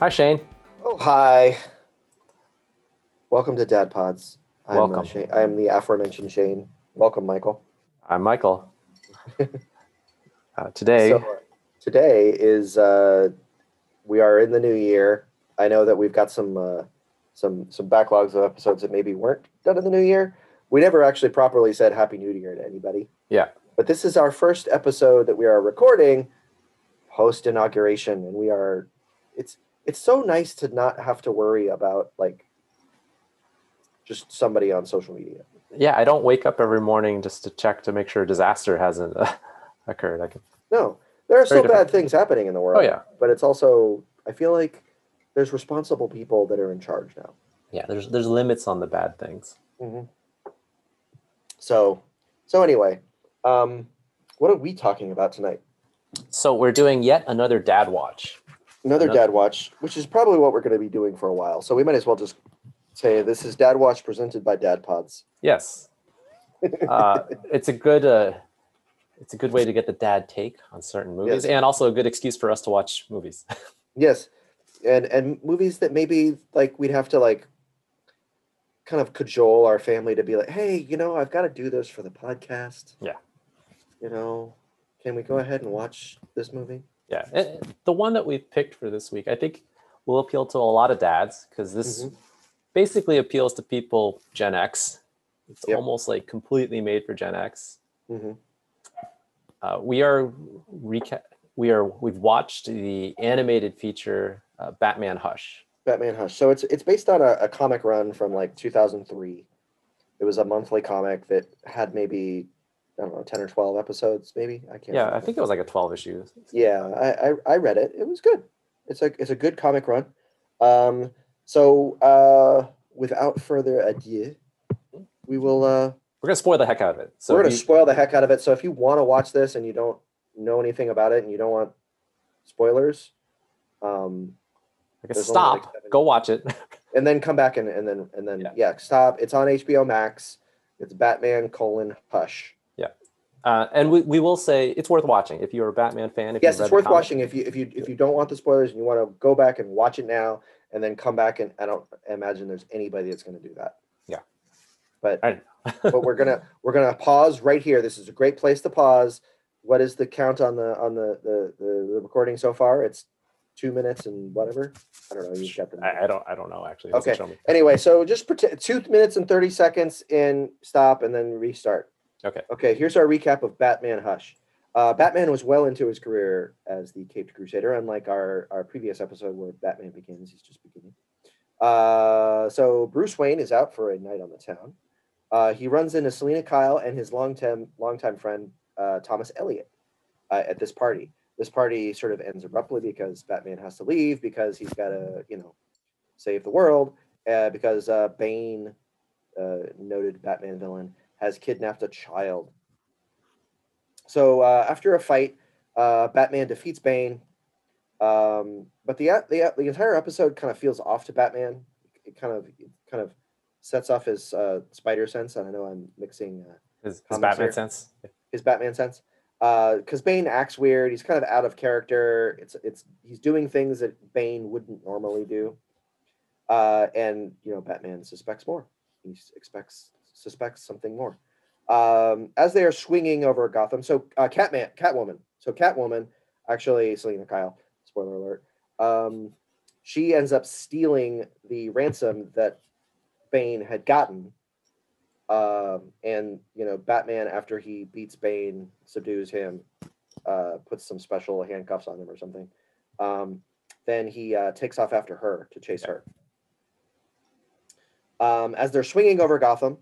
Hi, Shane. Oh, hi. Welcome to Dad Pods. I'm, uh, Welcome. Shane. I'm the aforementioned Shane. Welcome, Michael. I'm Michael. uh, today, So, uh, today is uh, we are in the new year. I know that we've got some uh, some some backlogs of episodes that maybe weren't done in the new year. We never actually properly said Happy New Year to anybody. Yeah. But this is our first episode that we are recording post inauguration, and we are. It's so nice to not have to worry about like just somebody on social media. yeah, I don't wake up every morning just to check to make sure a disaster hasn't uh, occurred. I can, No, there are still different. bad things happening in the world. oh yeah, but it's also I feel like there's responsible people that are in charge now. yeah. There's there's limits on the bad things. So, so anyway, um, what are we talking about tonight? So we're doing yet another dad watch. Another Another- Dad Watch, which is probably what we're going to be doing for a while. So we might as well just say this is Dad Watch presented by Dad Pods. Yes, uh, it's a good uh, it's a good way to get the dad take on certain movies, Yes. and also a good excuse for us to watch movies. Yes, and and movies that maybe like we'd have to like kind of cajole our family to be like, hey, you know, I've got to do this for the podcast. Yeah. You know, can we go ahead and watch this movie? Yeah, and the one that we've picked for this week, I think, will appeal to a lot of dads because this Mhm. basically appeals to people Gen X. It's Yep. almost like completely made for Gen X. hmm Uh, we are recap. We are we've watched the animated feature uh, Batman Hush. Batman Hush. So it's it's based on a, a comic run from like 2003. It was a monthly comic that had maybe I don't know 10 or 12 episodes, maybe I can't. Yeah, I think it was like a twelve issue. Yeah, I, I I read it. It was good. It's a it's a good comic run. Um, so uh, without further ado, we will. Uh, We're gonna spoil the heck out of it. So we're gonna you- spoil the heck out of it. So if you want to watch this and you don't know anything about it and you don't want spoilers, um, I guess there's like, stop, seven- go watch it. and then come back and, and then and then Yeah. yeah. stop. It's on HBO Max. It's Batman colon Hush. Uh, and we, we will say it's worth watching if you're a Batman fan. If Yes, it's worth watching if you if you if you don't want the spoilers and you want to go back and watch it now and then come back and I don't imagine there's anybody that's going to do that. Yeah. But I but we're gonna we're gonna pause right here. This is a great place to pause. What is the count on the on the the the, the recording so far? It's two minutes and whatever. I don't know. You've got the I, I don't I don't know actually. Okay. show me. anyway. So just pretend two minutes and thirty seconds in stop and then restart. Okay. Okay, here's our recap of Batman Hush. Uh, Batman was well into his career as the Caped Crusader, unlike our, our previous episode where Batman begins, he's just beginning. Uh, so Bruce Wayne is out for a night on the town. Uh, he runs into Selina Kyle and his longtime longtime friend uh, Thomas Elliot uh, at this party. This party sort of ends abruptly because Batman has to leave because he's got to, you know, save the world. Uh, because Bane, noted Batman villain, has kidnapped a child. So uh, after a fight, uh, Batman defeats Bane. Um, but the, the the entire episode kind of feels off to Batman. It kind of it kind of sets off his uh, spider sense. And I know I'm mixing uh, His, his Batman here. sense. his Batman sense. Because Bane acts weird. He's kind of out of character. It's it's he's doing things that Bane wouldn't normally do. Uh, and you know, Batman suspects more. He expects suspects something more. Um, as they are swinging over Gotham, so uh, Catman, Catwoman. So Catwoman, actually, Selina Kyle. Spoiler alert. Um, she ends up stealing the ransom that Bane had gotten um, and you know batman after he beats bane subdues him uh, puts some special handcuffs on him or something um, then he uh, takes off after her to chase her um, as they're swinging over gotham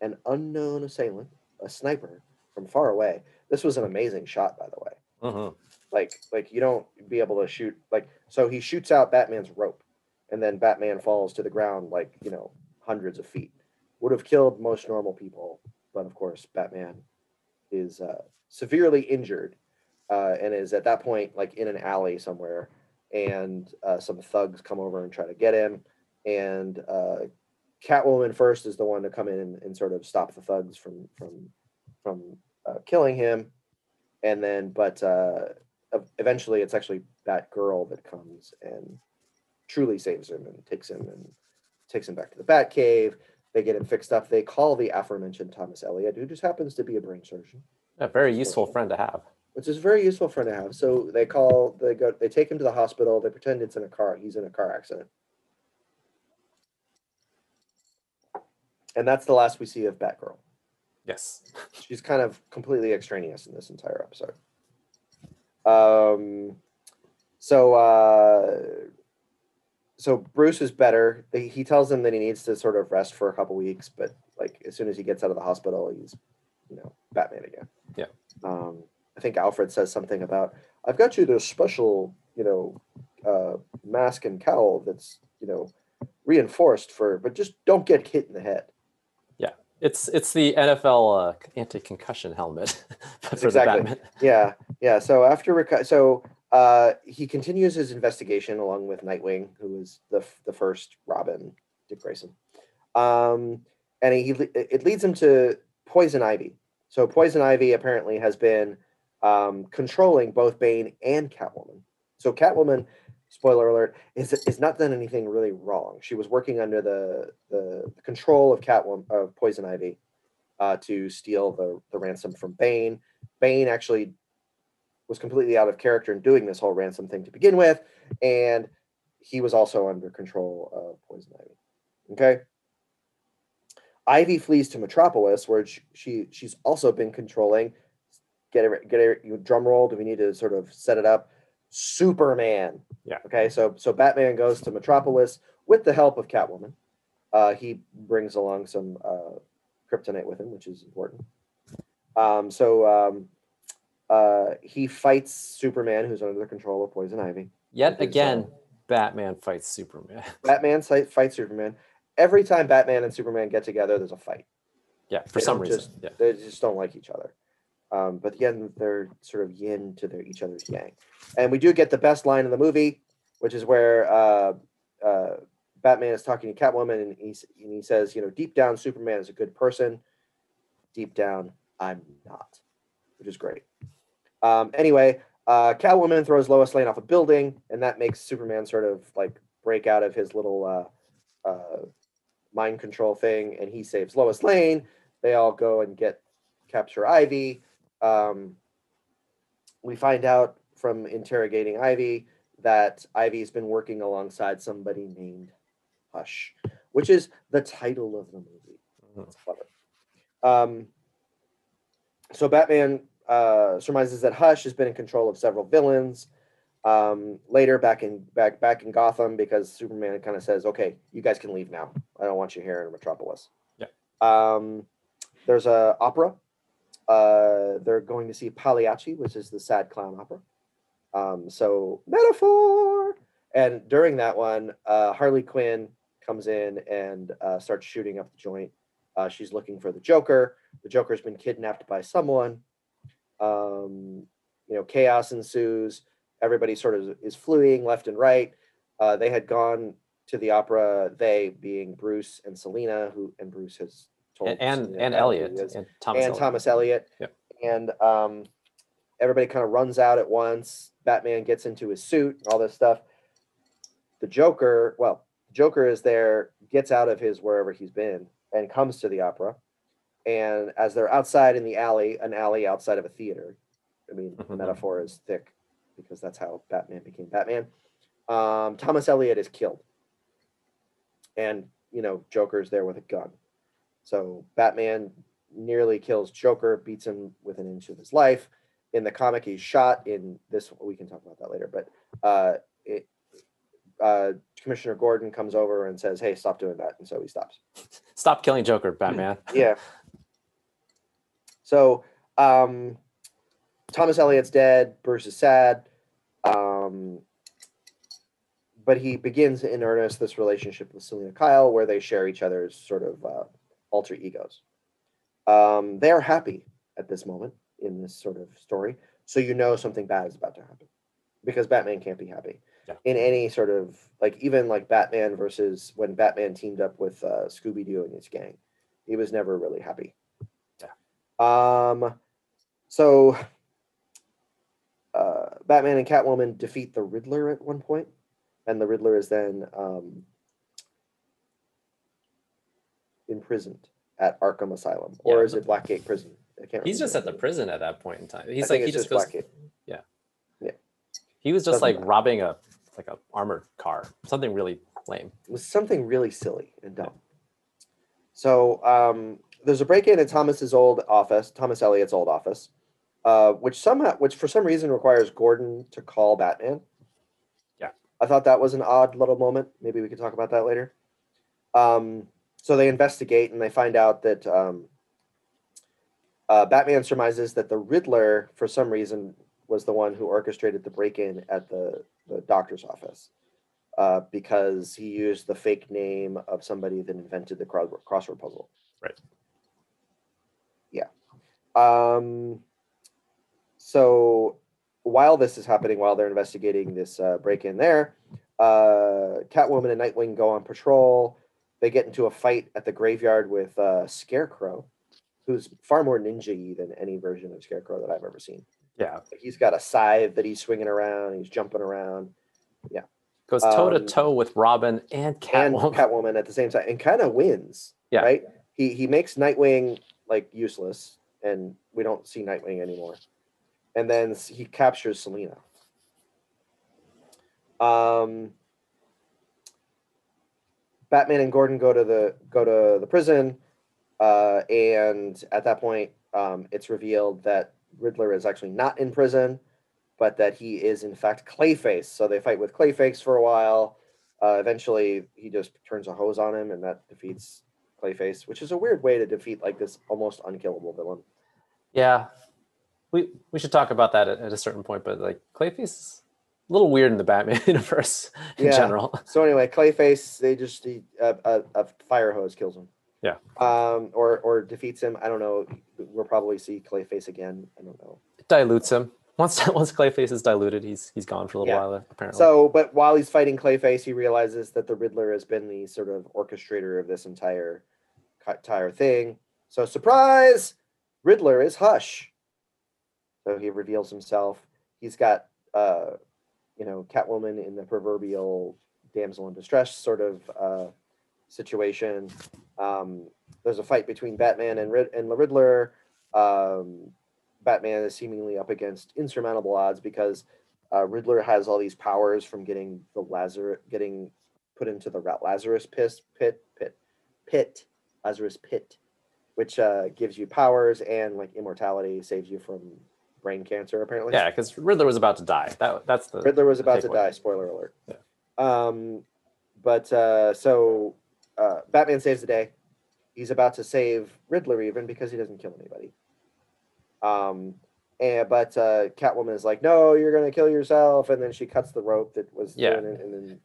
an unknown assailant a sniper from far away. This was an amazing shot by the way. Hmm like like you don't be able to shoot like so he shoots out batman's rope and then batman falls to the ground like you know hundreds of feet. Would have killed most normal people but of course batman is uh, severely injured uh, and is at that point like in an alley somewhere and uh, some thugs come over and try to get him and uh, catwoman first is the one to come in and, and sort of stop the thugs from from from uh, killing him and then but uh, eventually it's actually that girl that comes and truly saves him and takes him and takes him back to the Batcave. They get him fixed up. They call the aforementioned Thomas Elliot, who just happens to be a brain surgeon, A very useful friend to have. which is a very useful friend to have. So they call, they go, they take him to the hospital. They pretend it's in a car. He's in a car accident. And that's the last we see of Batgirl. Yes. she's kind of completely extraneous in this entire episode. Um, so uh, so Bruce is better. He he tells him that he needs to sort of rest for a couple weeks, but like as soon as he gets out of the hospital, he's you know Batman again. Yeah. Um, I think Alfred says something about I've got you this special you know uh, mask and cowl that's you know reinforced for, but just don't get hit in the head. It's it's the NFL uh, anti-concussion helmet for Exactly. the Batman. yeah yeah so after reco- so uh he continues his investigation along with nightwing who is the f- the first robin dick grayson um and he it leads him to poison ivy so poison ivy apparently has been um controlling both bane and catwoman so catwoman spoiler alert is is not done anything really wrong she was working under the the, control of catwoman of poison ivy uh, to steal the the ransom from bane Bane actually was completely out of character in doing this whole ransom thing to begin with, and he was also under control of Poison Ivy. Okay. Ivy flees to Metropolis, where she, she she's also been controlling. Get it, get. You drum roll. Do we need to sort of set it up? Superman. Yeah. Okay. So so Batman goes to Metropolis with the help of Catwoman. Uh, he brings along some uh, kryptonite with him, which is important. Um, so um, uh, he fights Superman, who's under the control of Poison Ivy. Yet again, uh, Batman fights Superman. Batman fight, fights Superman. Every time Batman and Superman get together, there's a fight. Yeah, for They some reason. just- yeah. They just don't like each other. Um, but again, they're sort of yin to their each other's yang. And we do get the best line in the movie, which is where uh, uh, Batman is talking to Catwoman, and he, and he says, you know, deep down, Superman is a good person. Deep down, I'm not, which is great. Um, anyway, uh, Catwoman throws Lois Lane off a building, and that makes Superman sort of like break out of his little uh, uh, mind control thing, and he saves Lois Lane. They all go and get capture Ivy. Um, we find out from interrogating Ivy that Ivy's been working alongside somebody named Hush, which is the title of the movie. Mhm. That's clever. Um, so Batman uh, surmises that Hush has been in control of several villains. Um, later, back in back back in Gotham, because Superman kind of says, "Okay, you guys can leave now. I don't want you here in Metropolis." Yeah. Um, there's a opera. Uh, they're going to see Pagliacci, which is the sad clown opera. Um, so metaphor. And during that one, uh, Harley Quinn comes in and uh, starts shooting up the joint. Uh, she's looking for the Joker. The Joker's been kidnapped by someone. Um, you know, chaos ensues. Everybody sort of is fleeing left and right. Uh, they had gone to the opera. They being Bruce and Selina, who and Bruce has And and, and Elliot and Thomas. and Elliot. Thomas Elliot. Yep. And um, everybody kind of runs out at once. Batman gets into his suit, all this stuff. The Joker, well, Joker is there, gets out of his wherever he's been, and comes to the opera. And as they're outside in the alley, an alley outside of a theater, I mean, the Mhm. metaphor is thick because that's how Batman became Batman. Um, Thomas Elliot is killed. And, you know, Joker's there with a gun. So Batman nearly kills Joker, beats him with an inch of his life. In the comic, he's shot. In this, we can talk about that later. But uh, it, uh, Commissioner Gordon comes over and says, "Hey, stop doing that," and so he stops. Stop killing Joker, Batman. Yeah. So um, Thomas Elliot's dead. Bruce is sad. Um, but he begins in earnest this relationship with Selina Kyle, where they share each other's sort of uh, alter egos. Um, they are happy at this moment in this sort of story, so you know something bad is about to happen, because Batman can't be happy Yeah. in any sort of like even like Batman versus when Batman teamed up with uh, Scooby Doo and his gang, he was never really happy. Yeah. Um, so uh, Batman and Catwoman defeat the Riddler at one and the Riddler is then um, imprisoned at Arkham Asylum, or is it Blackgate Prison? I can't. He's just at the prison at that point in time. He's think like he it's just goes. Blackgate. He was just like robbing a like a armored car. Something really lame. It was something really silly and dumb. So um, there's a break-in at Thomas's old office, Thomas Elliot's old office, uh, which somehow, which for some reason requires Gordon to call Batman. Yeah. I thought that was an odd little moment. Maybe we could talk about that later. Um, so they investigate and they find out that um, uh, Batman surmises that the Riddler, for some reason, was the one who orchestrated the break-in at the, the doctor's office uh, because he used the fake name of somebody that invented the crossword, puzzle. Right. Yeah. Um, so while this is happening, while they're investigating this uh, break-in there, uh, Catwoman and Nightwing go on patrol. They get into a fight at the graveyard with uh, Scarecrow, who's far more ninja-y than any version of Scarecrow that I've ever seen. Yeah, He's got a scythe that he's swinging around. He's jumping around. Yeah, goes toe to Um, toe with Robin and and Catwoman. Catwoman at the same time, and kind of wins. Yeah. Right. He he makes Nightwing like useless, and we don't see Nightwing anymore. And then he captures Selina. Um. Batman and Gordon go to the go to the prison, uh, and at that point, um, it's revealed that Riddler is actually not in prison, but that he is in fact Clayface. So they fight with Clayface for a while. Uh, eventually, he just turns a hose on him, and that defeats Clayface, which is a weird way to defeat like this almost unkillable villain. Yeah, we we should talk about that at, at a certain point. But like Clayface a little weird in the Batman universe in Yeah. general. So anyway, Clayface, they just he, a, a, a fire hose kills him. Yeah. Um, or or defeats him. I don't know. We'll probably see Clayface again. I don't know. It dilutes him. Once once Clayface is diluted, he's he's gone for a little Yeah. while apparently. So, but while he's fighting Clayface, he realizes that the Riddler has been the sort of orchestrator of this entire entire thing. So, surprise! Riddler is Hush. So he reveals himself. He's got, uh, you know, Catwoman in the proverbial damsel in distress sort of uh, situation. Um, there's a fight between Batman and Rid- and the Riddler. Um, Batman is seemingly up against insurmountable odds because uh, Riddler has all these powers from getting the Lazarus getting put into the Lazarus pit pit pit pit Lazarus pit, which uh, gives you powers and like immortality, saves you from brain cancer. Apparently, yeah, because Riddler was about to die. That that's the Riddler was about to die. Spoiler alert. Yeah. Um, but uh, so uh, Batman saves the day. He's about to save Riddler even because he doesn't kill anybody. Um, and but uh, Catwoman is like, "No, you're gonna kill yourself," and then she cuts the rope that was Yeah. doing it, and then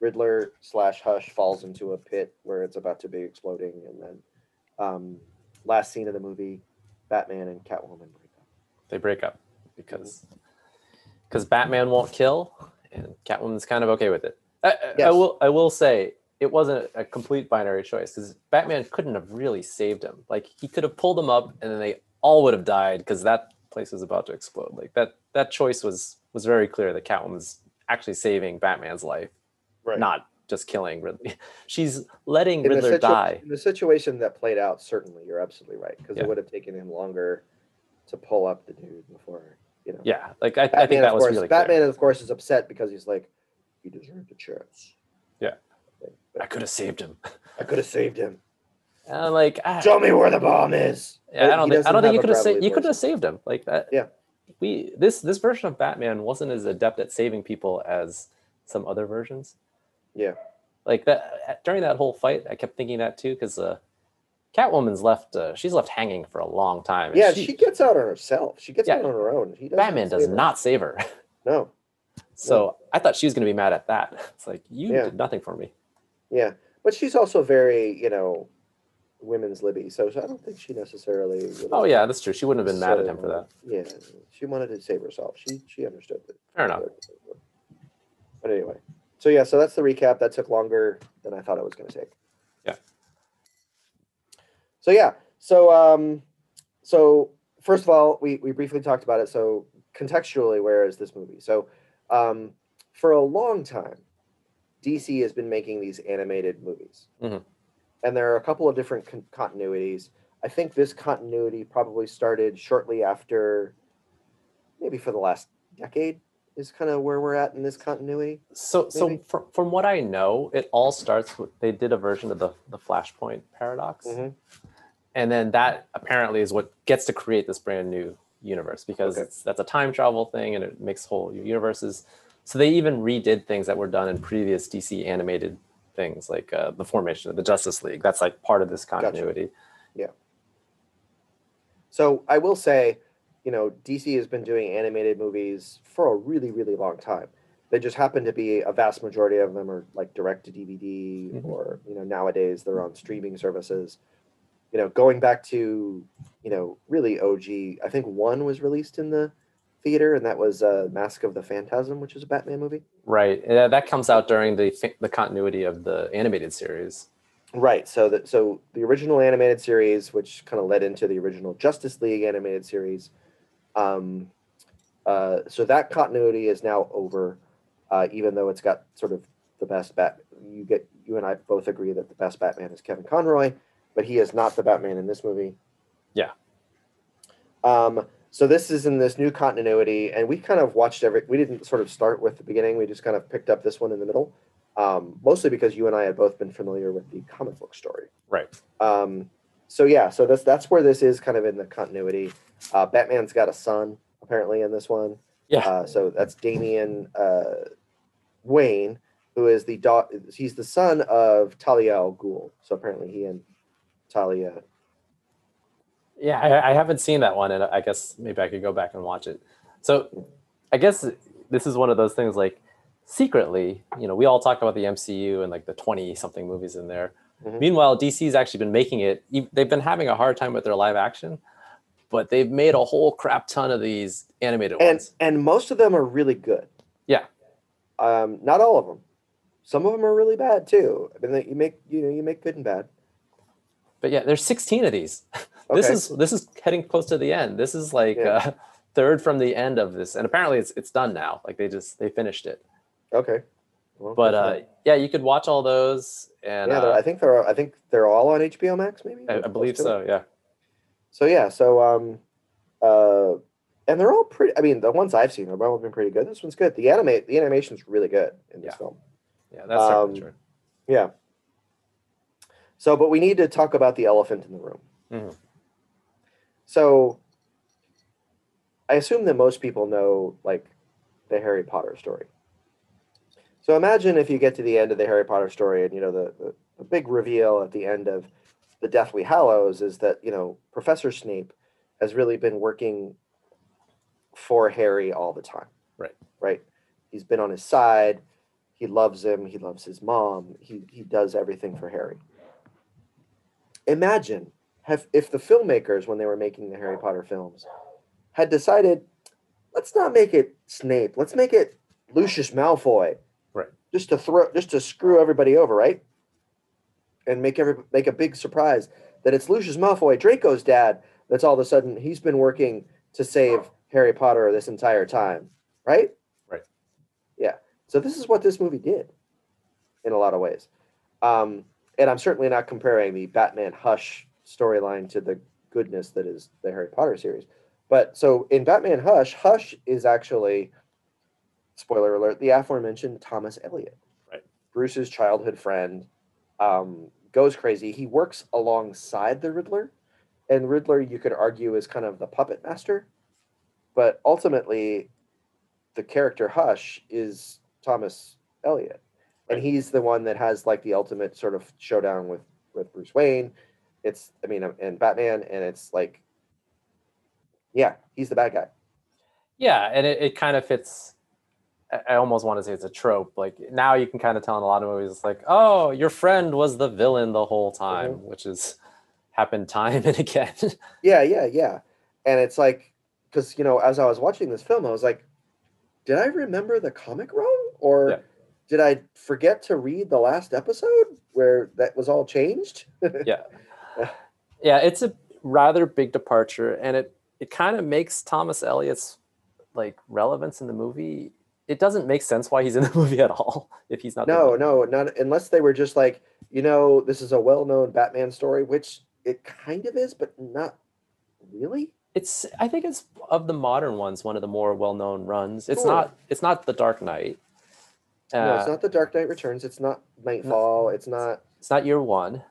Riddler slash Hush falls into a pit where it's about to be exploding, and then um, last scene of the movie, Batman and Catwoman. They break up because because Batman won't kill and Catwoman's kind of okay with it. I, I- I will I will say it wasn't a complete binary choice because Batman couldn't have really saved him. Like he could have pulled him up and then they all would have died because that place was about to explode. Like that that choice was was very clear that Catwoman's actually saving Batman's life, not just killing Ridley. She's letting in Riddler situ- die. in the situation that played out, certainly you're absolutely right because Yeah. it would have taken him longer to pull up the dude before you know. Yeah, like I, I think that was course, really clear. Batman, of course, is upset because he's like, he deserved a chance. Yeah. Like, I could have saved him. I could have saved him. And like, I, Show me where the bomb is. Yeah, I don't think I don't think you could have saved you could have saved him like that. Yeah. We this this version of Batman wasn't as adept at saving people as some other versions. Yeah. Like that during that whole fight, I kept thinking that too because uh, Catwoman's left. Uh, she's left hanging for a long time. Yeah, she, gets out on herself. She gets Yeah. out on her own. Batman does her. not save her. No. So I thought she was going to be mad at that. It's like you Yeah. did nothing for me. Yeah, but she's also very, you know, women's libby. So, so I don't think she necessarily. would Oh yeah, that's true. She wouldn't have been mad at him for that. Yeah, she wanted to save herself. She she understood that. Fair enough. But anyway, so yeah, so that's the recap. That took longer than I thought it was going to take. So yeah, so um, so first of all, we we briefly talked about it. So contextually, where is this movie? So um, for a long time, DC has been making these animated movies, Mhm. and there are a couple of different con- continuities. I think this continuity probably started shortly after, maybe for the last decade, is kind of where we're at in this continuity. So, so Maybe. fr- from what I know, it all starts with they did a version of the the Flashpoint paradox, Mhm. And then that apparently is what gets to create this brand new universe because Okay. it's that's a time travel thing and it makes whole universes. So they even redid things that were done in previous DC animated things, like uh, the formation of the Justice League. That's like part of this continuity. Yeah. So I will say, you know, DC has been doing animated movies for a really, really long time. They just happen to be a vast majority of them are like direct to DVD Mhm. or, you know, nowadays they're on streaming services. You know, going back to, you know, really OG, I think one was released in the theater and that was uh, Mask of the Phantasm, which is a Batman movie. Right. That comes out during the the continuity of the animated series. Right. So that so the original animated series, which kind of led into the original Justice League animated series, um, uh, so that continuity is now over. Uh, even though it's got sort of the best bat, you get you and I both agree that the best Batman is Kevin Conroy, but he is not the Batman in this movie. Yeah. Um. So this is in this new continuity, and we kind of watched every. We didn't sort of start with the beginning. We just kind of picked up this one in the middle um, mostly because you and I had both been familiar with the comic book story. Right. Um, so yeah, so that's that's where this is kind of in the continuity. Uh, Batman's got a son apparently in this one. Yeah. Uh, so that's Damian uh, Wayne, who is the da- he's the son of Talia al Ghul. So apparently he and Talia. Yeah, I, I haven't seen that one, and I guess maybe I could go back and watch it. So, I guess this is one of those things like secretly, you know, we all talk about the MCU and like the twenty something movies in there. Mhm. Meanwhile, DC's actually been making it. They've been having a hard time with their live action, but they've made a whole crap ton of these animated And ones. and most of them are really good. Yeah. Um, not all of them. Some of them are really bad too. I mean, you make you know you make good and bad. But yeah, there's 16 of these. this Okay. is this is heading close to the end. This is like Yeah. uh, third from the end of this, and apparently it's it's done now. Like they just they finished it. Okay. Well, But uh, yeah, you could watch all those, and yeah, uh, I think they're I think they're all on HBO Max, maybe. I, I believe to it. so. Yeah. So yeah, so um, uh, and they're all pretty. I mean, the ones I've seen have all been pretty good. This one's good. The animate the animation's really good in this Yeah. film. Yeah, that's Um, true. Yeah. So, but we need to talk about the elephant in the room. Mhm. So, I assume that most people know like the Harry Potter story. So imagine if you get to the end of the Harry Potter story, and you know the, the, the big reveal at the end of the Deathly Hallows is that you know Professor Snape has really been working for Harry all the time. Right. Right. He's been on his side. He loves him. He loves his mom. He he does everything for Harry. Imagine have if the filmmakers when they were making the Harry Potter films had decided, let's not make it Snape. Let's make it Lucius Malfoy. Right. Just to throw just to screw everybody over, right? And make every make a big surprise that it's Lucius Malfoy, Draco's dad, that's all of a sudden he's been working to save Harry Potter this entire time, right? Right. Yeah. So this is what this movie did in a lot of ways. Um, and I'm certainly not comparing the Batman Hush storyline to the goodness that is the Harry Potter series. But so in Batman Hush, Hush is actually, spoiler alert, the aforementioned Thomas Elliot, Right. Bruce's childhood friend, um, goes crazy. He works alongside the Riddler, and Riddler, you could argue, is kind of the puppet master. But ultimately, the character Hush is Thomas Elliot, and he's the one that has like the ultimate sort of showdown with with Bruce Wayne. It's, I mean, um, and Batman, and it's like, yeah, he's the bad guy. Yeah, and it, it kind of fits. I- almost want to say it's a trope. Like now you can kind of tell in a lot of movies, it's like, oh, your friend was the villain the whole time, mm-hmm. which has happened time and again. Yeah, yeah, yeah. And it's like, because, you know, as I was watching this film, I was like, did I remember the comic wrong? Or Yeah. Did I forget to read the last episode where that was all changed? yeah, yeah, it's a rather big departure, and it it kind of makes Thomas Elliot's like relevance in the movie it doesn't make sense why he's in the movie at all if he's not. No, no, not unless they were just like, you know, this is a well-known Batman story, which it kind of is, but not really. It's I think it's of the modern ones one of the more well-known runs. It's Sure. not it's not the Dark Knight. Uh, no, it's not the Dark Knight Returns. It's not Knightfall. It's not. it's not year one,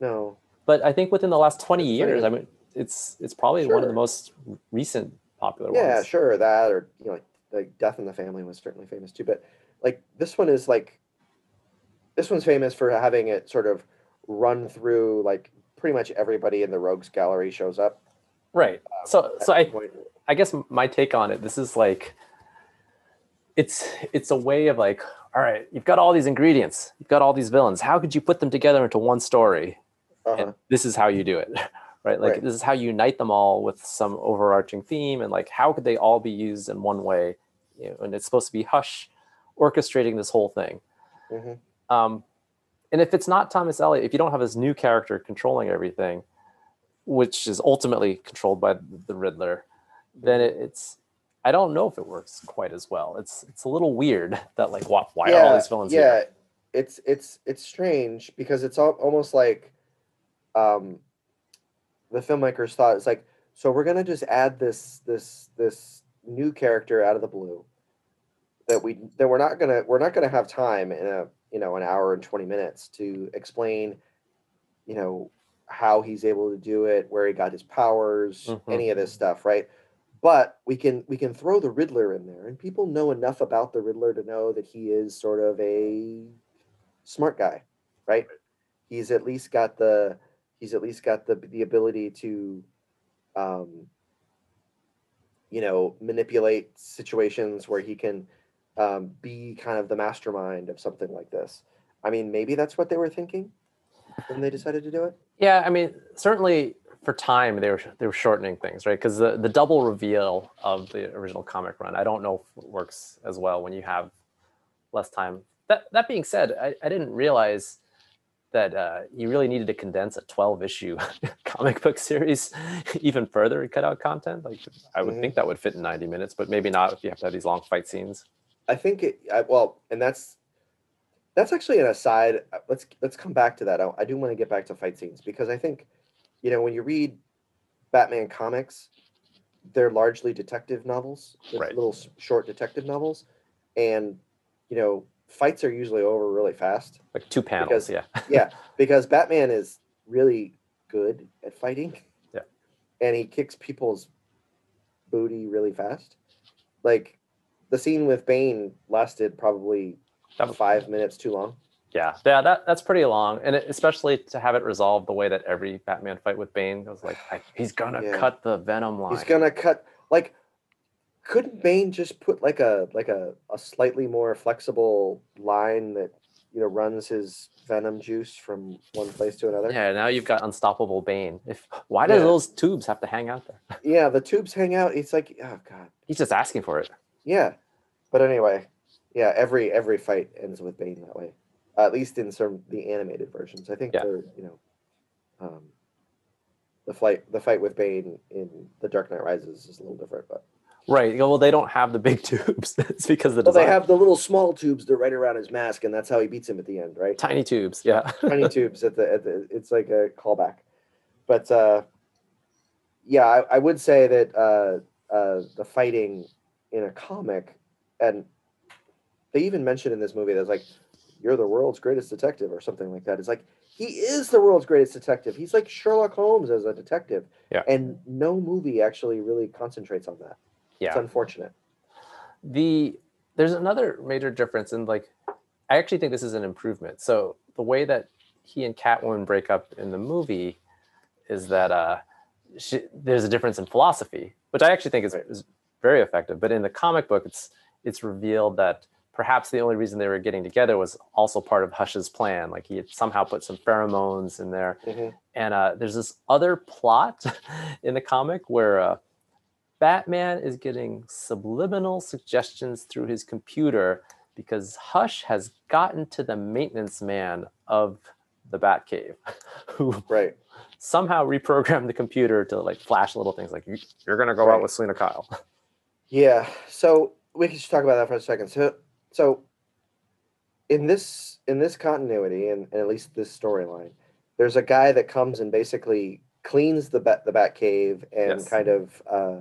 No. but I think within the last twenty It's years, I mean, it's it's probably one of the most recent popular Yeah, ones. Yeah, sure, that or you know, like, like Death in the Family was certainly famous too. But like this one is like, this one's famous for having it sort of run through like pretty much everybody in the Rogues Gallery shows up. Right. So so I point. I guess my take on it, this is like, it's it's a way of like, all right, you've got all these ingredients, you've got all these villains. How could you put them together into one story? Uh-huh. And this is how you do it, right? Like Right. this is how you unite them all with some overarching theme, and like how could they all be used in one way? You know, and it's supposed to be Hush orchestrating this whole thing. Mhm. Um, and if it's not Thomas Elliot, if you don't have this new character controlling everything, which is ultimately controlled by the Riddler, then it, it's I don't know if it works quite as well. It's it's a little weird that like why, why are all these villains yeah, here? it's it's it's strange because it's al- almost like um the filmmakers thought it's like so we're gonna just add this this this new character out of the blue that we that we're not gonna we're not gonna have time in a you know an hour and 20 minutes to explain you know how he's able to do it where he got his powers Mhm. any of this stuff right but we can we can throw the riddler in there and people know enough about the riddler to know that he is sort of a smart guy right? He's at least got the he's at least got the the ability to um you know manipulate situations where he can um, be kind of the mastermind of something like this. I mean maybe that's what they were thinking when they decided to do it. Yeah, I mean, certainly for time they were they were shortening things, right? Because the the double reveal of the original comic run, I don't know if it works as well when you have less time. That that being said, I, I didn't realize that uh, you really needed to condense a 12 issue comic book series even further and cut out content. Like I would Mhm. think that would fit in 90 minutes, but maybe not if you have to have these long fight scenes. I think it. I, well, and that's that's actually an aside. Let's let's come back to that. I, I do want to get back to fight scenes because I think, you know, when you read Batman comics, they're largely detective novels, Right. little short detective novels, and you know, fights are usually over really fast. Like two panels, Because- yeah. Yeah, because Batman is really good at fighting. Yeah. and he kicks people's booty really fast. Like the scene with Bane lasted probably That was- five minutes too long. Yeah, yeah, that that's pretty long, and it, especially to have it resolved the way that every Batman fight with Bane goes, like I, he's gonna Yeah. cut the Venom line. He's gonna cut like. Couldn't Bane just put like a like a, a slightly more flexible line that you know runs his venom juice from one place to another? Yeah, now you've got unstoppable Bane. If why do Yeah. those tubes have to hang out there? Yeah, the tubes hang out. It's like oh god. He's just asking for it. Yeah, but anyway, yeah. Every every fight ends with Bane that way. At least in some the animated versions. I think Yeah. the you know, um, the fight the fight with Bane in The Dark Knight Rises is a little different, but Right. Well, they don't have the big tubes. it's because the well, they have the little small tubes that are right around his mask, and that's how he beats him at the end, right? tiny tubes. Yeah. tiny tubes at the, at the it's like a callback but uh yeah i, I would say that uh uh the fighting in a comic and they even mentioned in this movie that's like you're the world's greatest detective or something like that it's like he is the world's greatest detective he's like sherlock holmes as a detective Yeah. and no movie actually really concentrates on that Yeah. it's unfortunate the there's another major difference in like I actually think this is an improvement. So the way that he and Catwoman break up in the movie is that uh she, there's a difference in philosophy, which I actually think is, is very effective. But in the comic book, it's it's revealed that perhaps the only reason they were getting together was also part of Hush's plan. Like he had somehow put some pheromones in there, Mhm. and uh, there's this other plot in the comic where uh, Batman is getting subliminal suggestions through his computer because Hush has gotten to the maintenance man of the Batcave, who right somehow reprogrammed the computer to like flash little things like "You- you're gonna go Right. out with Selina Kyle. Yeah. So we can just talk about that for a second. So, so in this in this continuity, and, and at least this storyline, there's a guy that comes and basically cleans the bat the bat cave and Yes. kind of uh,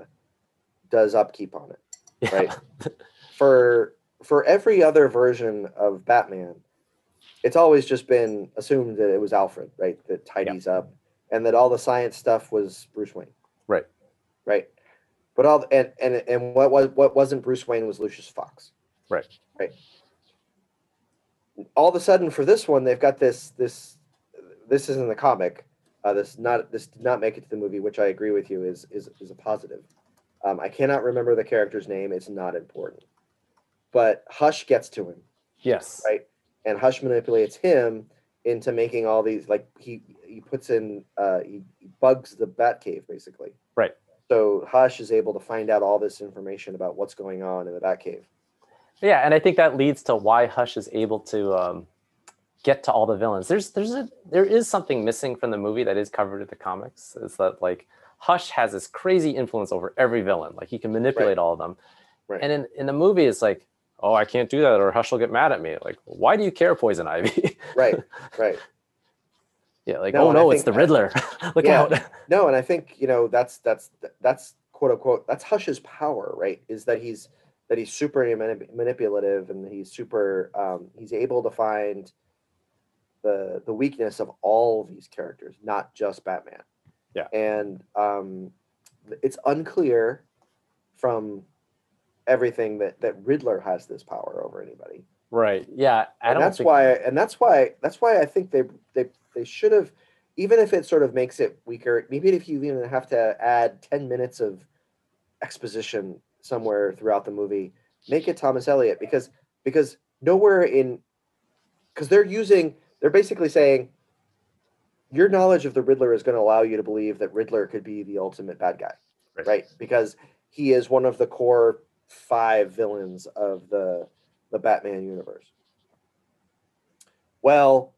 does upkeep on it. Yeah. Right. For for every other version of Batman, it's always just been assumed that it was Alfred, right, that tidies up, and that all the science stuff was Bruce Wayne. Right. Right. But all and and and what was what wasn't Bruce Wayne was Lucius Fox. Right. Right. All of a sudden, for this one, they've got this this this is in the comic. Uh, this not this did not make it to the movie, which I agree with you is is is a positive. Um, I cannot remember the character's name. It's not important. But Hush gets to him, Yes. Right. and Hush manipulates him into making all these like he he puts in uh, he, he bugs the Batcave basically. Right. So Hush is able to find out all this information about what's going on in the Batcave. Yeah, and I think that leads to why Hush is able to um, get to all the villains. There's there's a there is something missing from the movie that is covered in the comics. Is that like Hush has this crazy influence over every villain. Like he can manipulate all of them. Right. And in, in the movie, it's like, oh, I can't do that, or Hush will get mad at me. Like, why do you care, Poison Ivy? Right. Right. yeah, like, No, oh no, it's the Riddler. Look Yeah. out. No, and I think you know that's that's that's quote unquote that's Hush's power, right? Is that he's that he's super manip- manipulative and he's super um, he's able to find the the weakness of all these characters, not just Batman. Yeah. and um, it's unclear from everything that that Riddler has this power over anybody Right. Yeah. I and don't that's think why and that's why that's why i think they they they should have even if it sort of makes it weaker maybe if you even have to add 10 minutes of exposition somewhere throughout the movie make it thomas elliot because because nowhere in because they're using they're basically saying your knowledge of the riddler is going to allow you to believe that riddler could be the ultimate bad guy Right. right? Because he is one of the core five villains of the the batman universe. Well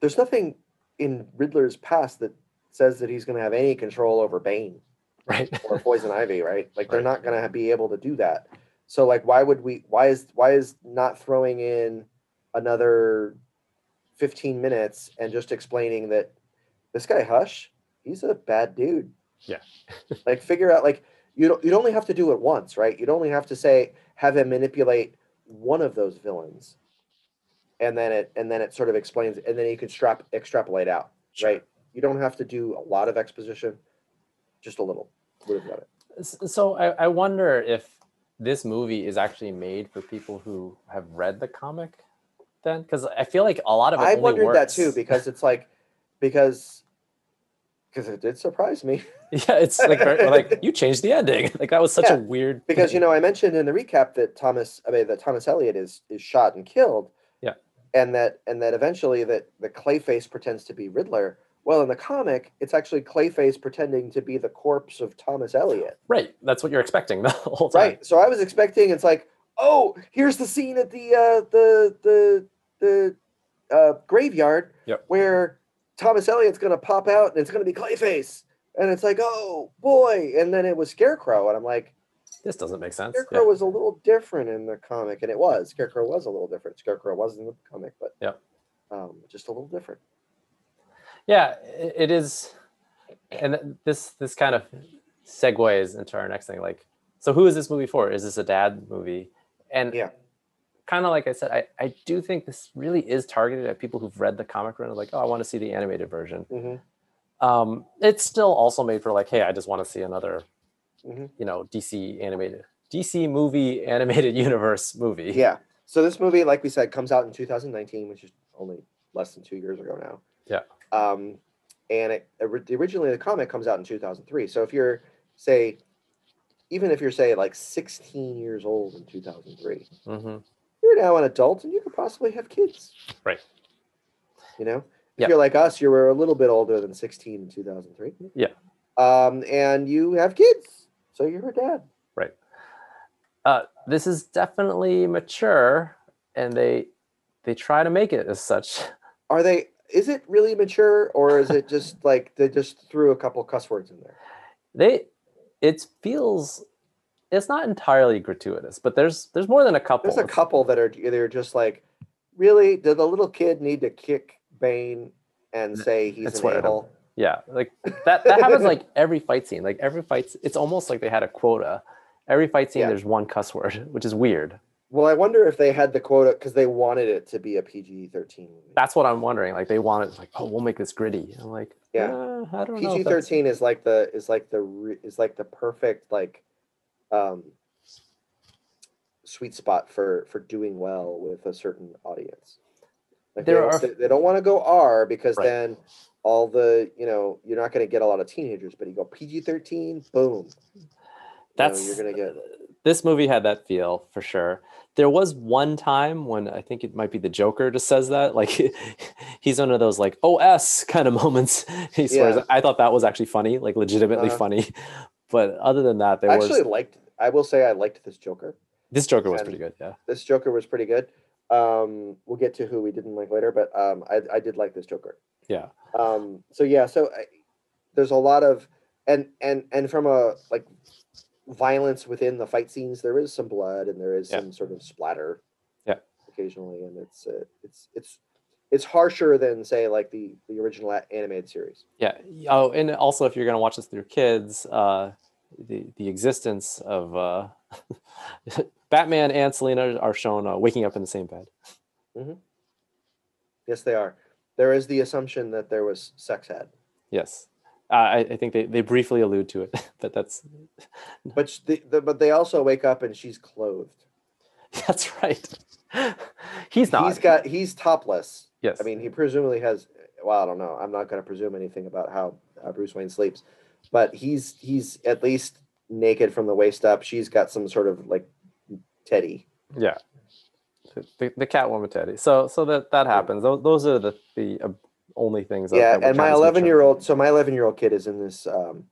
there's nothing in riddler's past that says that he's going to have any control over bane right. or poison ivy right like they're Right. not going to be able to do that so like why would we why is why is not throwing in another 15 minutes and just explaining that this guy hush he's a bad dude Yeah. like figure out like you don't you'd only have to do it once right you'd only have to say have him manipulate one of those villains and then it and then it sort of explains and then you can strap extrapolate out Sure. right you don't have to do a lot of exposition just a little would have done it So I, I wonder if this movie is actually made for people who have read the comic then because I feel like a lot of it I wondered that too because it's like because because it did surprise me yeah, it's like very- like you changed the ending. Like that was such Yeah, a weird because thing. you know I mentioned in the recap that Thomas I mean that Thomas Elliot is is shot and killed. Yeah. And that and that eventually that the Clayface pretends to be Riddler. Well, in the comic, it's actually Clayface pretending to be the corpse of Thomas Elliot. right. That's what you're expecting the whole time. Right. So I was expecting it's like, oh, here's the scene at the uh, the the the uh, graveyard Yep. where Thomas Elliot's gonna pop out and it's gonna be Clayface, and it's like, oh boy, and then it was Scarecrow, and I'm like, This doesn't make sense. Scarecrow Yeah. was a little different in the comic, and it was Scarecrow was a little different. Scarecrow was in the comic, but yeah, um, just a little different. Yeah it is and this this kind of segues into our next thing like so who is this movie for is this a dad movie and Yeah. kind of like i said I, I do think this really is targeted at people who've read the comic run and like oh i want to see the animated version hmm um it's still also made for like hey i just want to see another Mhm. you know dc animated dc movie animated universe movie Yeah. So this movie, like we said, comes out in 2019, which is only less than two years ago now. Yeah. Um, and it originally the comic comes out in 2003. So if you're say, even if you're say like 16 years old in 2003, hmm you're now an adult and you could possibly have kids. Right. You know, if Yeah. you're like us, you were a little bit older than 16 in 2003. Yeah. Um, and you have kids, so you're a dad. Right. Uh, this is definitely mature and they they try to make it as such Are they? Is it really mature, or is it just like they just threw a couple cuss words in there? they it feels it's not entirely gratuitous, but there's there's more than a couple. There's a couple that are they're just like, really? Did the little kid need to kick Bane and say he's an a-hole? Yeah, like that that happens like every fight scene. Like every fight, it's almost like they had a quota. Every fight scene, Yeah. there's one cuss word, which is weird. Well, I wonder if they had the quota because they wanted it to be a PG-13. That's what I'm wondering. Like they wanted, like, oh, we'll make this gritty. I'm like, Yeah. yeah, I don't know. PG thirteen is like the is like the re- is like the perfect like um sweet spot for for doing well with a certain audience. Like they There don't, are- they, they don't want to go R because Right. then all the you know you're not going to get a lot of teenagers, but you go PG thirteen, boom. you know, That's you're gonna get this movie had that feel for sure. There was one time when I think it might be the Joker just says that, like he's one of those like OS kind of moments. He swears. Yeah. I thought that was actually funny, like legitimately Uh-huh. funny. But other than that, there I was actually liked. I will say I liked this Joker. this Joker was pretty good. Yeah, This Joker was pretty good. Um, we'll get to who we didn't like later, but um, I I did like this Joker. yeah, um so yeah so I, there's a lot of and and and from a like violence within the fight scenes there is some blood and there is Yeah. some sort of splatter Yeah. occasionally and it's uh, it's it's it's harsher than say like the the original animated series yeah. Oh, and also if you're gonna watch this with your kids, uh, the the existence of uh, Batman and Selina are shown uh, waking up in the same bed. yes they are there is the assumption that there was sex had Yes. Uh, I, I think they, they briefly allude to it, but that's but the, the, but they also wake up and she's clothed that's right. He's not. he's got he's topless yes. I mean, he presumably has. Well, I don't know. I'm not going to presume anything about how uh, Bruce Wayne sleeps, but he's he's at least naked from the waist up. She's got some sort of like teddy. yeah. The, the, the Catwoman Teddy. So so that that happens. Those, those are the the uh, only things. yeah, and my 11 year old. So my 11 year old kid is in this um,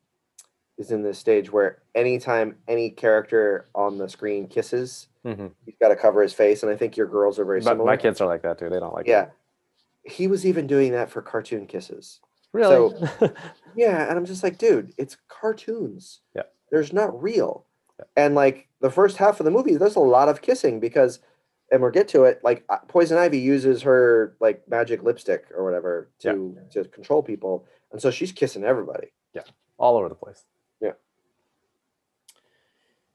is in this stage where anytime any character on the screen kisses, Mhm. he's got to cover his face. And I think your girls are very But similar. my kids are like that too. They don't like. it. yeah, he was even doing that for cartoon kisses. Really. Yeah, and I'm just like, dude, it's cartoons. Yeah. There's not real. Yeah. And like the first half of the movie, there's a lot of kissing because, and we'll get to it. Like uh, Poison Ivy uses her like magic lipstick or whatever to to control people, and so she's kissing everybody. Yeah, all over the place. Yeah.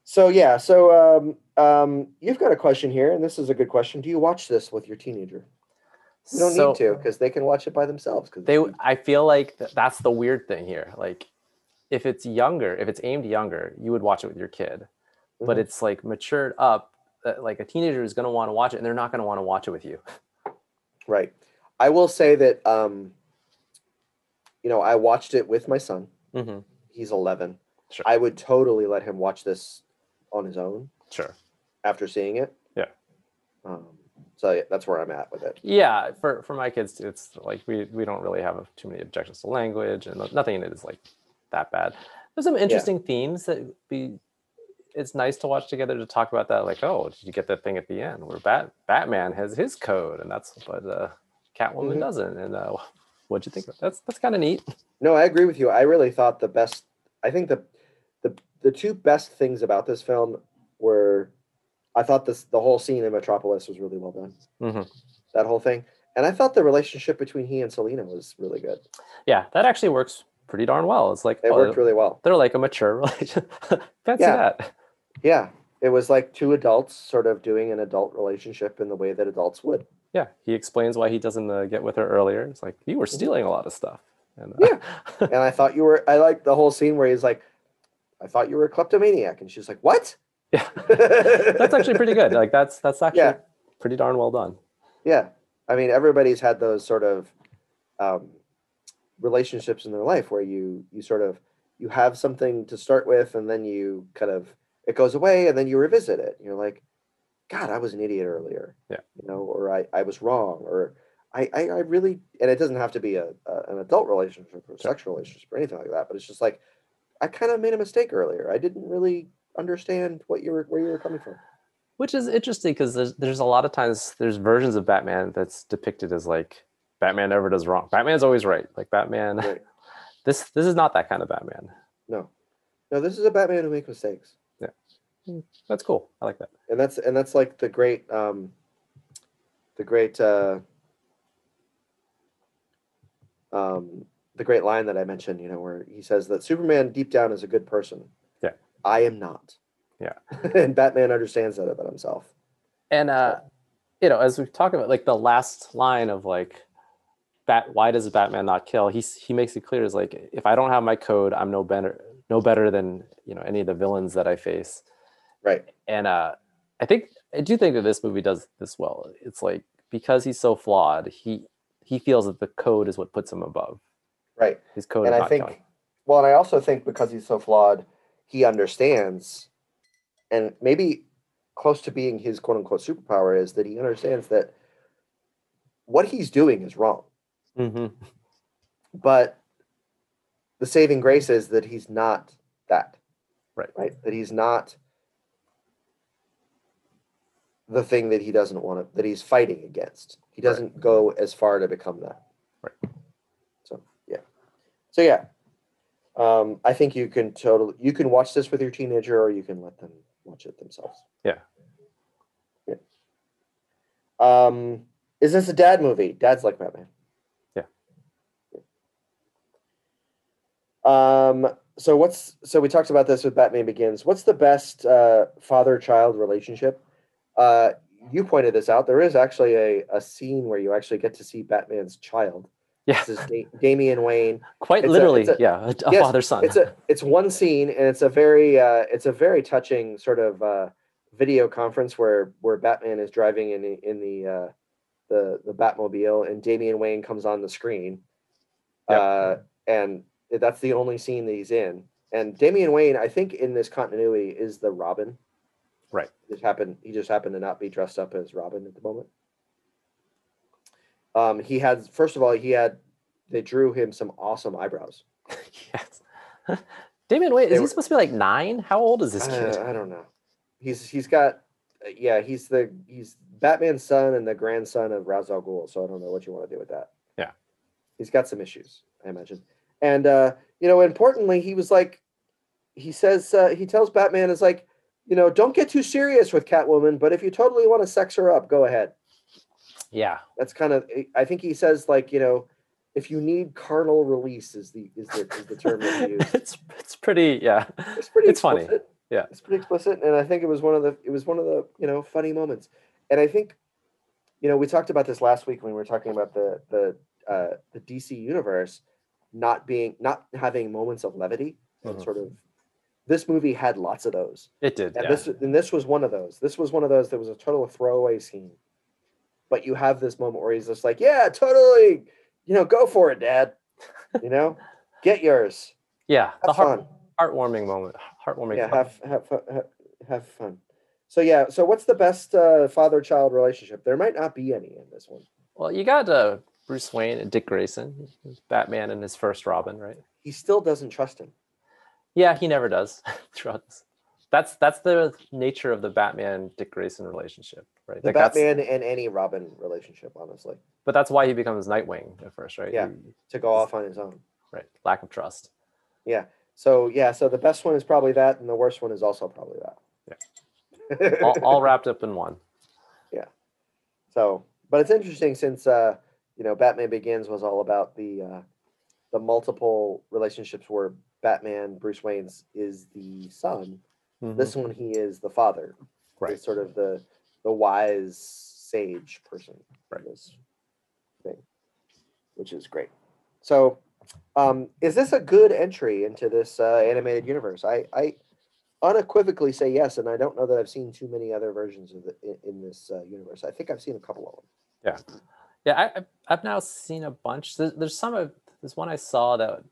So yeah, so um, um, you've got a question here, and this is a good question. Do you watch this with your teenager? You don't So- need to because they can watch it by themselves. Because they i feel like th- that's the weird thing here like if it's younger if it's aimed younger you would watch it with your kid but Mhm. it's like matured up that like a teenager is going to want to watch it and they're not going to want to watch it with you Right. I will say that um you know, I watched it with my son. mm-hmm. He's 11. Sure. I would totally let him watch this on his own sure after seeing it. Yeah. Um so yeah, that's where I'm at with it. yeah for for my kids it's like we we don't really have too many objections to language and nothing in it is like that bad there's some interesting themes that be it's nice to watch together to talk about that like oh did you get that thing at the end where bat batman has his code and that's but uh catwoman Mhm. doesn't and uh what'd you think that's that's kind of neat No, I agree with you. I really thought the best I think the the the two best things about this film were I thought this the whole scene in Metropolis was really well done. Mhm. That whole thing. And I thought the relationship between he and Selina was really good. yeah that actually works pretty darn well it's like It oh, worked really well. they're like a mature relationship fancy Yeah. that Yeah. It was like two adults sort of doing an adult relationship in the way that adults would. yeah he explains why he doesn't uh, get with her earlier it's like you were stealing a lot of stuff and uh, Yeah. And I thought you were I like the whole scene where he's like, I thought you were a kleptomaniac. And she's like, What? yeah that's actually pretty good like that's that's actually Yeah. pretty darn well done Yeah. I mean, everybody's had those sort of um, relationships in their life where you you sort of you have something to start with and then you kind of it goes away and then you revisit it. You're like, God, I was an idiot earlier. Yeah. You know, or I, I was wrong, or I, I, I really and it doesn't have to be a, a an adult relationship or Sure. sexual relationship or anything like that, but it's just like I kind of made a mistake earlier. I didn't really understand what you were where you were coming from. which is interesting because there's there's a lot of times there's versions of batman that's depicted as like batman never does wrong batman's always right like batman Right. this this is not that kind of batman No. No, this is a Batman who makes mistakes. Yeah. That's cool. I like that. and that's and that's like the great um the great uh um the great line that i mentioned you know where he says that superman deep down is a good person Yeah. i am not Yeah. and batman understands that about himself And uh, you know, as we talk about, like the last line of like, Bat, why does Batman not kill? He's he makes it clear is like, if I don't have my code, I'm no better, no better than you know any of the villains that I face. Right And uh, I think I do think that this movie does this well. It's like because he's so flawed, he he feels that the code is what puts him above right his code. and i think well and i also think because he's so flawed he understands and maybe close to being his quote unquote superpower is that he understands that what he's doing is wrong Mhm. but the saving grace is that he's not that Right. right that he's not the thing that he doesn't want to that he's fighting against he doesn't go as far to become that Right. so yeah so yeah um i think you can totally you can watch this with your teenager or you can let them watch it themselves Yeah. yeah um is this a dad movie dad's like batman Yeah. Um, so what's so we talked about this with Batman Begins. What's the best uh, father-child relationship? Uh, you pointed this out. There is actually a, a scene where you actually get to see Batman's child. Yeah, This is da- Damian Wayne. quite it's literally. it's a- yeah, a, a yes, father son. It's a it's one scene, and it's a very uh, it's a very touching sort of uh, video conference where where Batman is driving in the in the uh, the the Batmobile, and Damian Wayne comes on the screen, Yep. uh, and that's the only scene that he's in. And Damian Wayne, I think, in this continuity, is the Robin. Right. Just happened. He just happened to not be dressed up as Robin at the moment. Um, he had first of all, he had they drew him some awesome eyebrows. yes. Damian Wayne, They is he supposed to be like nine? How old is this kid? Uh, I don't know. He's he's got uh, yeah, he's the he's Batman's son and the grandson of Ra's al Ghul, so I don't know what you want to do with that. Yeah. He's got some issues, I imagine. And uh, you know, importantly, he was like he says uh, he tells Batman is like, you know, don't get too serious with Catwoman, but if you totally want to sex her up, go ahead. yeah, That's kind of I think he says like, you know, if you need carnal release is the is the, is the term that he used. it's it's pretty. Yeah, it's pretty It's funny. Yeah. it's pretty explicit and i think it was one of the it was one of the you know funny moments and i think you know we talked about this last week when we were talking about the the uh the dc universe not being not having moments of levity and Mhm. sort of this movie had lots of those it did. and yeah. this and this was one of those this was one of those that was a total throwaway scene but you have this moment where he's just like yeah totally you know go for it dad you know get yours yeah, the have heart, fun heartwarming moment. Heartwarming. yeah have have have, have fun so yeah so what's the best uh, father child relationship there might not be any in this one Well, you got uh, Bruce Wayne and Dick Grayson, Batman and his first Robin, right? he still doesn't trust him Yeah, he never does throughout this. That's that's the nature of the Batman Dick Grayson relationship, right? the Like, batman and any robin relationship honestly but that's why he becomes Nightwing at first, right? Yeah. He- to go off on his own right. Lack of trust. Yeah. So yeah so the best one is probably that and the worst one is also probably that yeah All, all wrapped up in one. Yeah. So but it's interesting since uh you know batman begins was all about the uh the multiple relationships where batman bruce wayne's is the son Mhm. this one he is the father right. is sort of the the wise sage person Right. this thing, which is great. So, um, is this a good entry into this uh, animated universe? I, I unequivocally say yes, and I don't know that I've seen too many other versions of it in, in this uh, universe. I think I've seen a couple of them. Yeah, yeah. I've- I've now seen a bunch. There's, there's some of there's one I saw that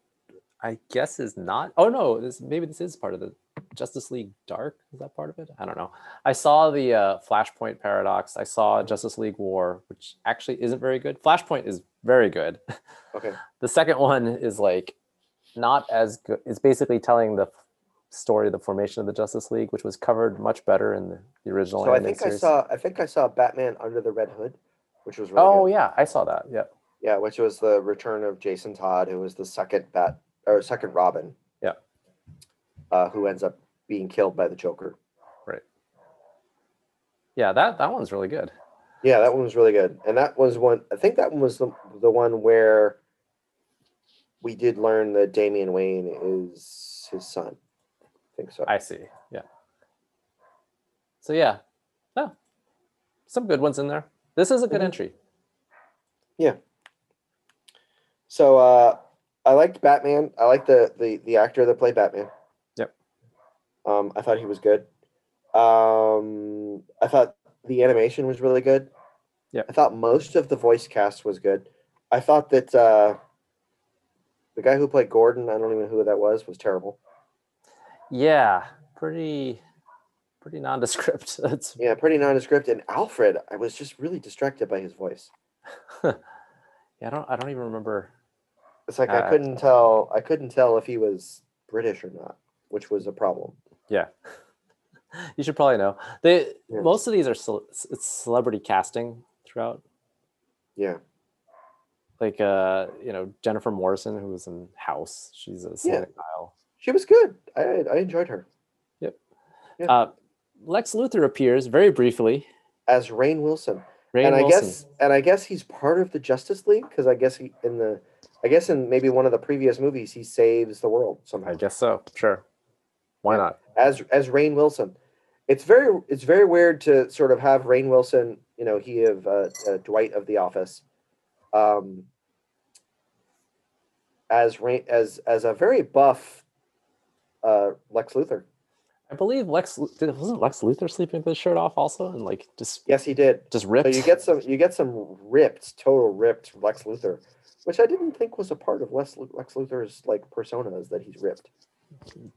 I guess is not. Oh no, this maybe this is part of the Justice League Dark. Is that part of it? I don't know. I saw the uh, Flashpoint Paradox. I saw Justice League War, which actually isn't very good. Flashpoint is very good. Okay, The second one is like not as good. It's basically telling the story of the formation of the Justice League, which was covered much better in the, the original. so I think I saw I think I saw Batman Under the Red Hood, which was really Oh good. yeah, I saw that. Yeah. yeah, which was the return of Jason Todd, who was the second Bat or second Robin. Yeah. uh, who ends up being killed by the Joker. Right. Yeah, that that one's really good. Yeah, that one was really good, and that was one. I think that one was the the one where we did learn that Damian Wayne is his son. I think so. I see. Yeah. So yeah, no, some good ones in there. This is a good Mhm. entry. Yeah. So uh, I liked Batman. I liked the the the actor that played Batman. Yep. Um, I thought he was good. Um, I thought the animation was really good. Yeah. I thought most of the voice cast was good. I thought that uh, the guy who played Gordon, I don't even know who that was, was terrible. Yeah, pretty, pretty nondescript. That's... Yeah, pretty nondescript. And Alfred, I was just really distracted by his voice. yeah. I don't. I don't even remember. It's like Uh, I couldn't tell. I couldn't tell if he was British or not, which was a problem. Yeah. you should probably know. They Yeah. most of these are it's celebrity casting throughout. Yeah. Like uh, you know, Jennifer Morrison, who was in House. She's a Kyle. She was good. I I enjoyed her Yeah. Uh, Lex Luthor appears very briefly. as Rainn Wilson, Rainn and I guess and I guess he's part of the Justice League because I guess he in the I guess in maybe one of the previous movies he saves the world somehow I guess so. Sure. Why not? as as Rainn Wilson. It's very it's very weird to sort of have Rainn Wilson, you know, he of uh, uh, Dwight of The Office, um, as Rainn as as a very buff uh, Lex Luthor. I believe Lex wasn't Lex Luthor sleeping with his shirt off also, and like just Yes, he did. just ripped. So you get some you get some ripped, total ripped Lex Luthor, which I didn't think was a part of Lex, Lex Luthor's like personas that he's ripped.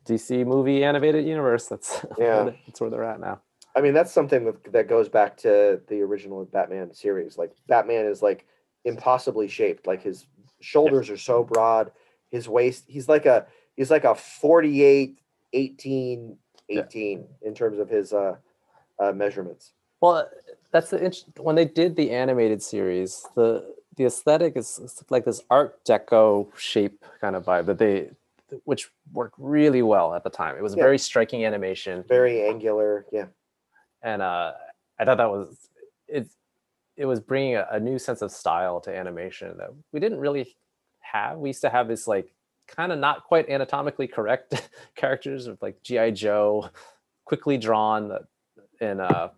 DC movie animated universe. That's Yeah. that's where they're at now. I mean, that's something that, that goes back to the original Batman series. Like Batman is like impossibly shaped. Like his shoulders are so broad, his waist, he's like a he's like a 48 18 18 in terms of his uh, uh measurements. Well, that's the int- when they did the animated series. The the aesthetic is is like this Art Deco shape kind of vibe that they, which worked really well at the time. It was Yeah. very striking animation, Very angular. Yeah. and uh, I thought that was it. It was bringing a, a new sense of style to animation that we didn't really have. We used to have this like kind of not quite anatomically correct characters of like GI Joe, quickly drawn uh, and uh,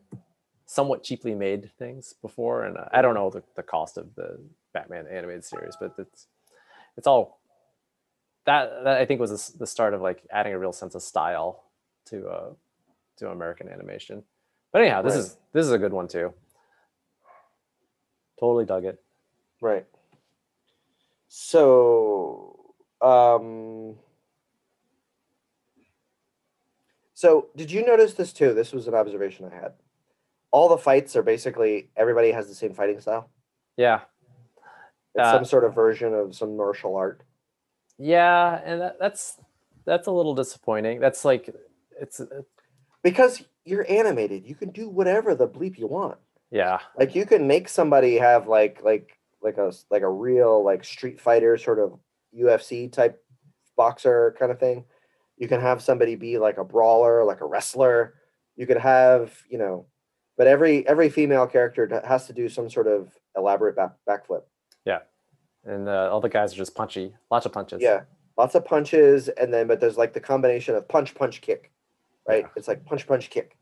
somewhat cheaply made things before. And uh, I don't know the, the cost of the Batman animated series, but it's it's all that that I think was the the start of like adding a real sense of style to uh to American animation. But anyhow, this Right. is this is a good one too. Totally dug it. Right. So, um, so did you notice this too? This was an observation I had. All the fights are basically everybody has the same fighting style. Yeah, It's Uh, some sort of version of some martial art. yeah, and that, that's that's a little disappointing. That's like it's uh, Because you're animated, you can do whatever the bleep you want. yeah Like you can make somebody have like like like a like a real like street fighter sort of UFC type boxer kind of thing. You can have somebody be like a brawler, like a wrestler. You could have, you know, but every every female character has to do some sort of elaborate back, backflip. Yeah, and uh, all the guys are just punchy, lots of punches. Yeah, lots of punches, and then but there's like the combination of punch, punch, kick, right? Yeah. It's like punch, punch, kick,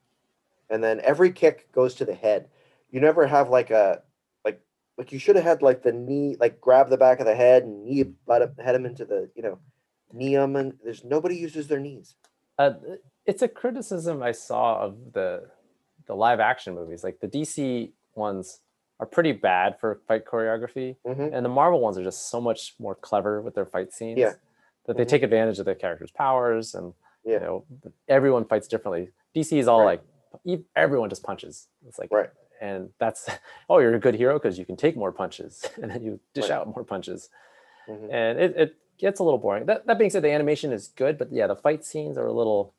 and then every kick goes to the head. You never have like a like like you should have had like the knee, like grab the back of the head and knee butt up, head him into the you know knee 'em, and there's nobody uses their knees. uh, it's a criticism I saw of the the live action movies. Like the DC ones are pretty bad for fight choreography, Mhm. and the Marvel ones are just so much more clever with their fight scenes. Yeah. That they Mhm. take advantage of their characters' powers, and Yeah. you know everyone fights differently. DC is all Right. like everyone just punches. It's like Right. and that's oh you're a good hero because you can take more punches and then you dish Right. out more punches Mhm. and it, it gets a little boring that, that being said the animation is good but yeah the fight scenes are a little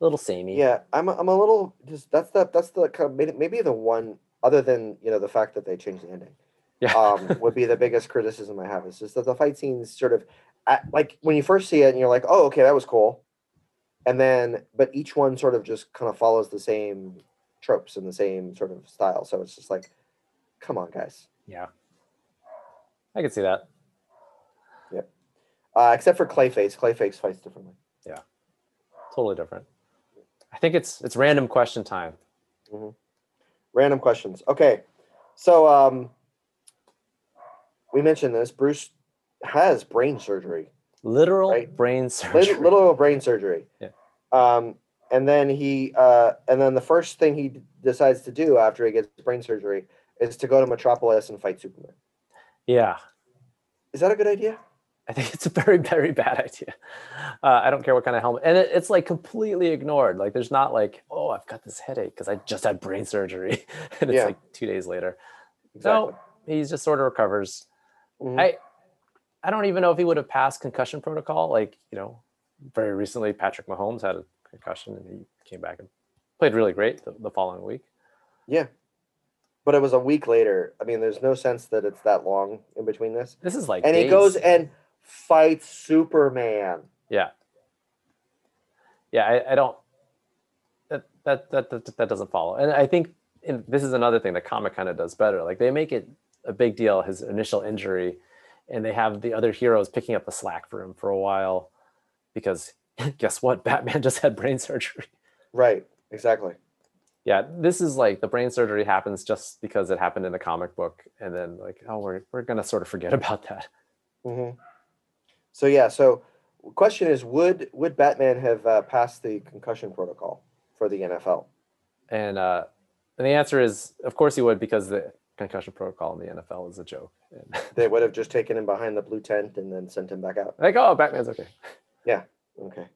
little samey Yeah, I'm a, I'm a little just that's the that's the kind of maybe- the one other than you know the fact that they changed the ending. yeah um, would be the biggest criticism I have. Is just that the fight scenes sort of at, like when you first see it and you're like, oh, okay, that was cool, and then but each one sort of just kind of follows the same tropes and the same sort of style. So it's just like, come on, guys. Yeah. I can see that. Uh, except for Clayface, Clayface fights differently. Yeah, totally different. I think it's it's random question time. Random questions. Okay, so um, we mentioned this. Bruce has brain surgery, Literal Right. brain surgery. little brain surgery. Yeah. Um, and then he, uh, and then the first thing he d- decides to do after he gets brain surgery is to go to Metropolis and fight Superman. Yeah. Is that a good idea? I think it's a very, very bad idea. Uh, I don't care what kind of helmet, and it, it's like completely ignored. Like, there's not like, oh, I've got this headache because I just had brain surgery, and it's Yeah. like two days later. Exactly. No, he just sort of recovers. Mhm. I, I don't even know if he would have passed concussion protocol. Like, you know, very recently, Patrick Mahomes had a concussion, and he came back and played really great the, the following week. Yeah. But it was a week later. I mean, there's no sense that it's that long in between this. This is like, And he goes and fights Superman. Yeah. Yeah, I, I don't. That, that that that that doesn't follow, and I think in, this is another thing that comic kind of does better. Like they make it a big deal his initial injury, and they have the other heroes picking up the slack for him for a while, because guess what? Batman just had brain surgery. Right. Exactly. Yeah, this is like the brain surgery happens just because it happened in the comic book, and then like oh we're we're gonna sort of forget about that. hmm So yeah. So question is, would would Batman have uh, passed the concussion protocol for the NFL? And uh, and the answer is of course he would because the concussion protocol in the NFL is a joke. And They would have just taken him behind the blue tent and then sent him back out. like oh Batman's okay. Yeah. Okay.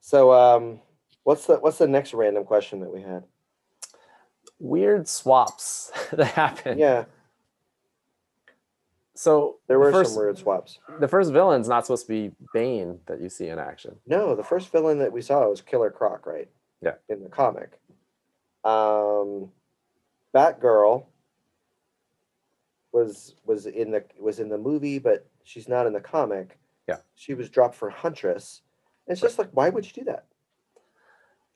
So um, what's the what's the next random question that we had? Weird swaps that happen. Yeah, So there the were first, some weird swaps. The first villain's not supposed to be Bane that you see in action. No, the first villain that we saw was Killer Croc, right? Yeah. In the comic. Um, Batgirl was was in the was in the movie, but she's not in the comic. Yeah. She was dropped for Huntress. And It's just like, why would you do that?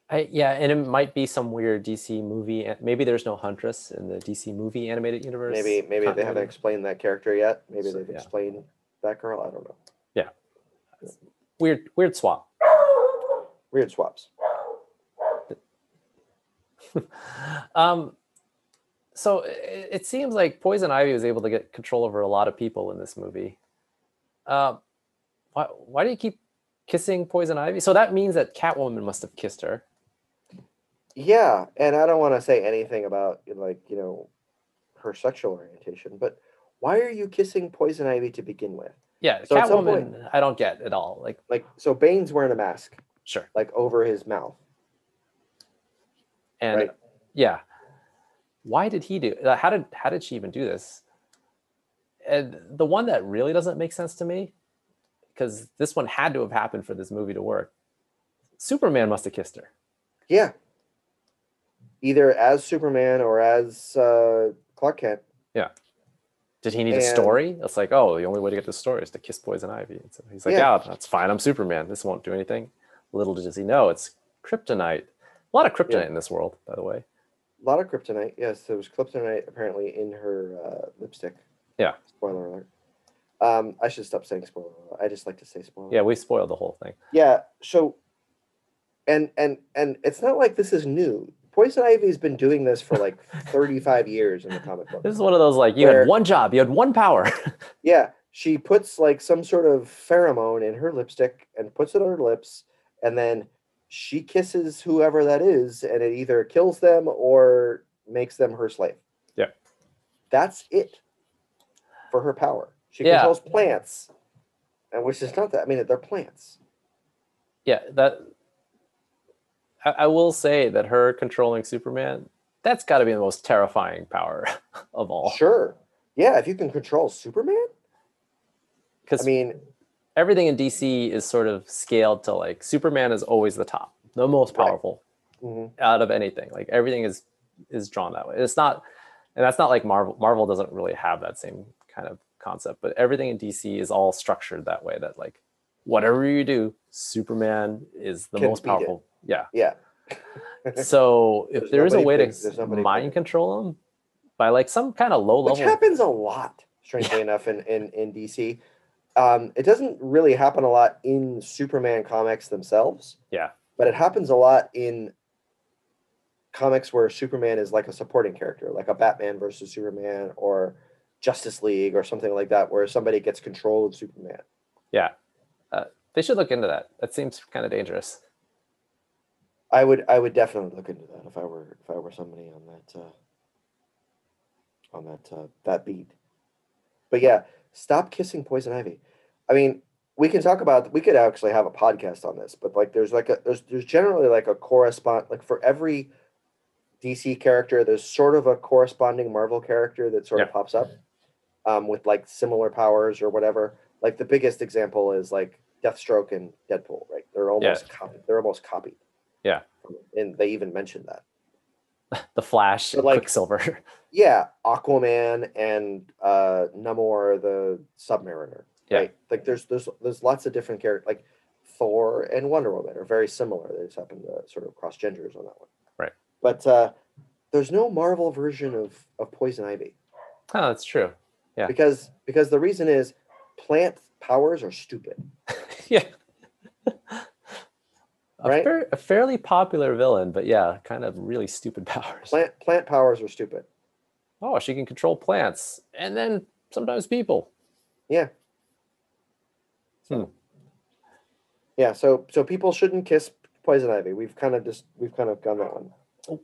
I, yeah, and it might be some weird DC movie. Maybe there's no Huntress in the DC movie animated universe. Maybe maybe they haven't explained that character yet. Maybe So, they've yeah. explained Batgirl. I don't know. Yeah. Weird, weird swap. Weird swaps. um, so it, it seems like Poison Ivy was able to get control over a lot of people in this movie. Uh, why, why do you keep kissing Poison Ivy? So that means that Catwoman must have kissed her. Yeah, and I don't want to say anything about like you know her sexual orientation, but why are you kissing Poison Ivy to begin with? Yeah, So at some point- Catwoman, I don't get at all. Like, Like, so Bane's wearing a mask, sure, like over his mouth. and Right. yeah, why did he do? How did how did she even do this? And the one that really doesn't make sense to me, because this one had to have happened for this movie to work. Superman must have kissed her. Yeah. Either as Superman or as uh, Clark Kent. Yeah. Did he need a story? It's like, oh, the only way to get the story is to kiss Poison Ivy. And so he's like, Yeah. yeah. that's fine. I'm Superman. This won't do anything. Little does he know, it's kryptonite. A lot of kryptonite Yeah. in this world, by the way. A lot of kryptonite. Yes, there was kryptonite apparently in her uh, lipstick. Yeah. Spoiler alert. Um, I should stop saying spoiler alert. I just like to say spoiler. Yeah, we spoiled the whole thing. Yeah. So, and and and it's not like this is new. Poison Ivy's been doing this for like 35 years in the comic book. This is one of those like you Where- had one job, you had one power. Yeah, she puts like some sort of pheromone in her lipstick and puts it on her lips, and then she kisses whoever that is, and it either kills them or makes them her slave. Yeah. That's it for her power. She Yeah. controls plants, and which is not that. I mean, they're plants. yeah, that I, I will say that her controlling Superman, that's got to be the most terrifying power of all. Sure. Yeah, if you can control Superman, Because I mean, everything in DC is sort of scaled to like Superman is always the top, the most Right. powerful mhm, out of anything. Like everything is is drawn that way. It's not, and that's not like Marvel. Marvel doesn't really have that same kind of concept, but everything in DC is all structured that way. That like whatever you do, Superman is the Can most powerful. it. Yeah, yeah, So if There's there is a way to mind control them by like some kind of low which level, happens a lot, strangely enough, in, in, in DC. Um, it doesn't really happen a lot in Superman comics themselves. Yeah. But it happens a lot in comics where Superman is like a supporting character, like a Batman versus Superman or Justice League or something like that, where somebody gets control of Superman. yeah, uh, they should look into that. That seems kind of dangerous. I would I would definitely look into that if I were if I were somebody on that uh, on that uh, that beat. But yeah, stop kissing poison ivy. I mean, we can talk about we could actually have a podcast on this, but like there's like a there's there's generally like a correspond like for every DC character, there's sort of a corresponding Marvel character that sort of pops up um, with like similar powers or whatever. Like the biggest example is like Deathstroke and Deadpool, right? They're almost copied. They're almost copied. Yeah. And they even mentioned that. The Flash, But, and like- Quicksilver. Yeah, Aquaman and uh Namor the Submariner. Yeah. Right. Like there's there's there's lots of different characters like Thor and Wonder Woman are very similar. They just happen to sort of cross genders on that one. Right. But uh there's no Marvel version of of Poison Ivy oh, that's true. Yeah. because because the reason is plant powers are stupid. yeah. A, Right? fair- a fairly popular villain, but yeah, kind of really stupid powers. Plant plant powers are stupid. Oh, she can control plants and then sometimes people. Yeah. Hmm. Yeah, so so people shouldn't kiss poison ivy. We've kind of just we've kind of gone that one.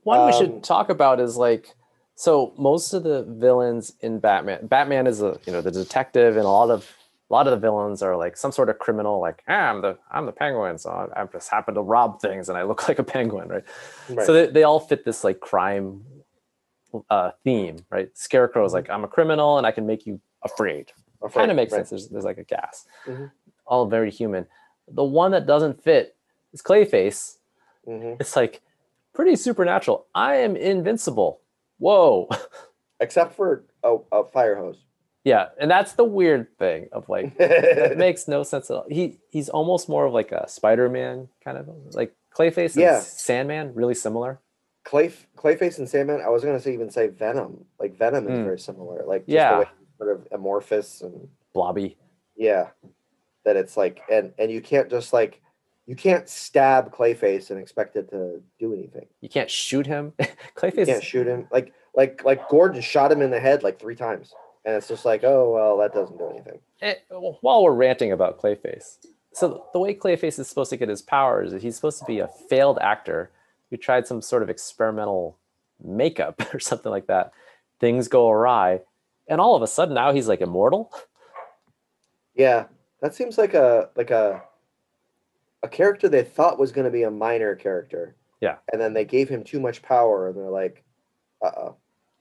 One we Um, should talk about is like so most of the villains in Batman Batman is a you know the detective and a lot of a lot of the villains are like some sort of criminal like ah, I'm the I'm the penguin so I, I just happen to rob things and I look like a penguin right, Right. so they, they all fit this like crime uh theme right Scarecrow is like I'm a criminal and I can make you afraid Afraid, kind of makes right. sense there's, there's like a gas Mhm. all very human the one that doesn't fit is Clayface Mhm. it's like pretty supernatural. I am invincible. Whoa. Except for a, a fire hose. Yeah, and that's the weird thing of like that makes no sense at all. He he's almost more of like a Spider-Man kind of like Clayface Yeah. and Sandman, really similar. Clay Clayface and Sandman. I was gonna say even say Venom. Like Venom is Mm. very similar. Like just Yeah. the way sort of amorphous and Blobby. yeah, that it's like and and you can't just like you can't stab Clayface and expect it to do anything. You can't shoot him. You Clayface can't shoot him. Like like like Gordon shot him in the head like three times, and it's just like oh well that doesn't do anything. eh, while we're ranting about Clayface. So the way Clayface is supposed to get his powers is he's supposed to be a failed actor who tried some sort of experimental makeup or something like that. Things go awry, and all of a sudden now he's like immortal. Yeah, that seems like a like a a character they thought was going to be a minor character. Yeah. and then they gave him too much power, and they're like, uh oh.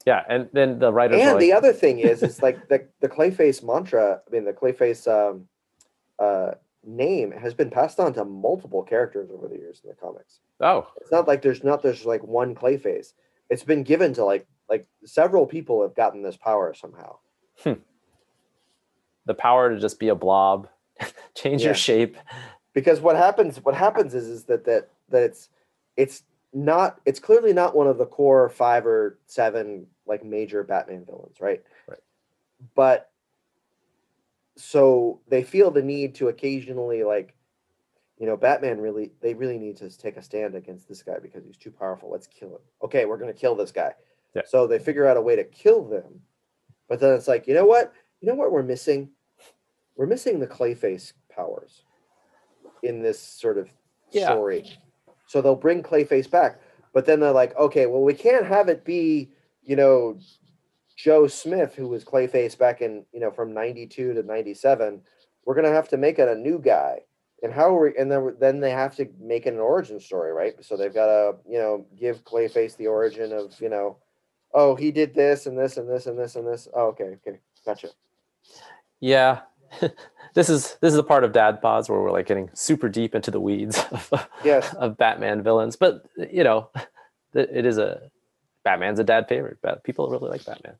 Yeah, and then the writers And were the other thing is, it's like the the Clayface mantra. I mean, the Clayface um, uh, name has been passed on to multiple characters over the years in the comics. oh, It's not like there's not there's like one Clayface. It's been given to like like several people have gotten this power somehow. the power to just be a blob, change Yeah. your shape. because what happens what happens is is that that that it's it's not it's clearly not one of the core five or seven like major batman villains right Right. but so they feel the need to occasionally like you know batman really they really need to take a stand against this guy because he's too powerful let's kill him okay we're going to kill this guy Yeah. so they figure out a way to kill them but then it's like you know what you know what we're missing we're missing the clayface powers in this sort of Yeah. story. So they'll bring Clayface back, but then they're like, okay, well, we can't have it be, you know, Joe Smith, who was Clayface back in, you know, from 92 to 97. We're going to have to make it a new guy. And how are we, and then, then they have to make it an origin story, right? So they've got to, you know, give Clayface the origin of, you know, oh, he did this and this and this and this and this. Oh, okay, okay, gotcha. Yeah. this is this is a part of Dad Pods where we're like getting super deep into the weeds of, Yes. of Batman villains. But you know, it is a Batman's a dad favorite. But people really like Batman.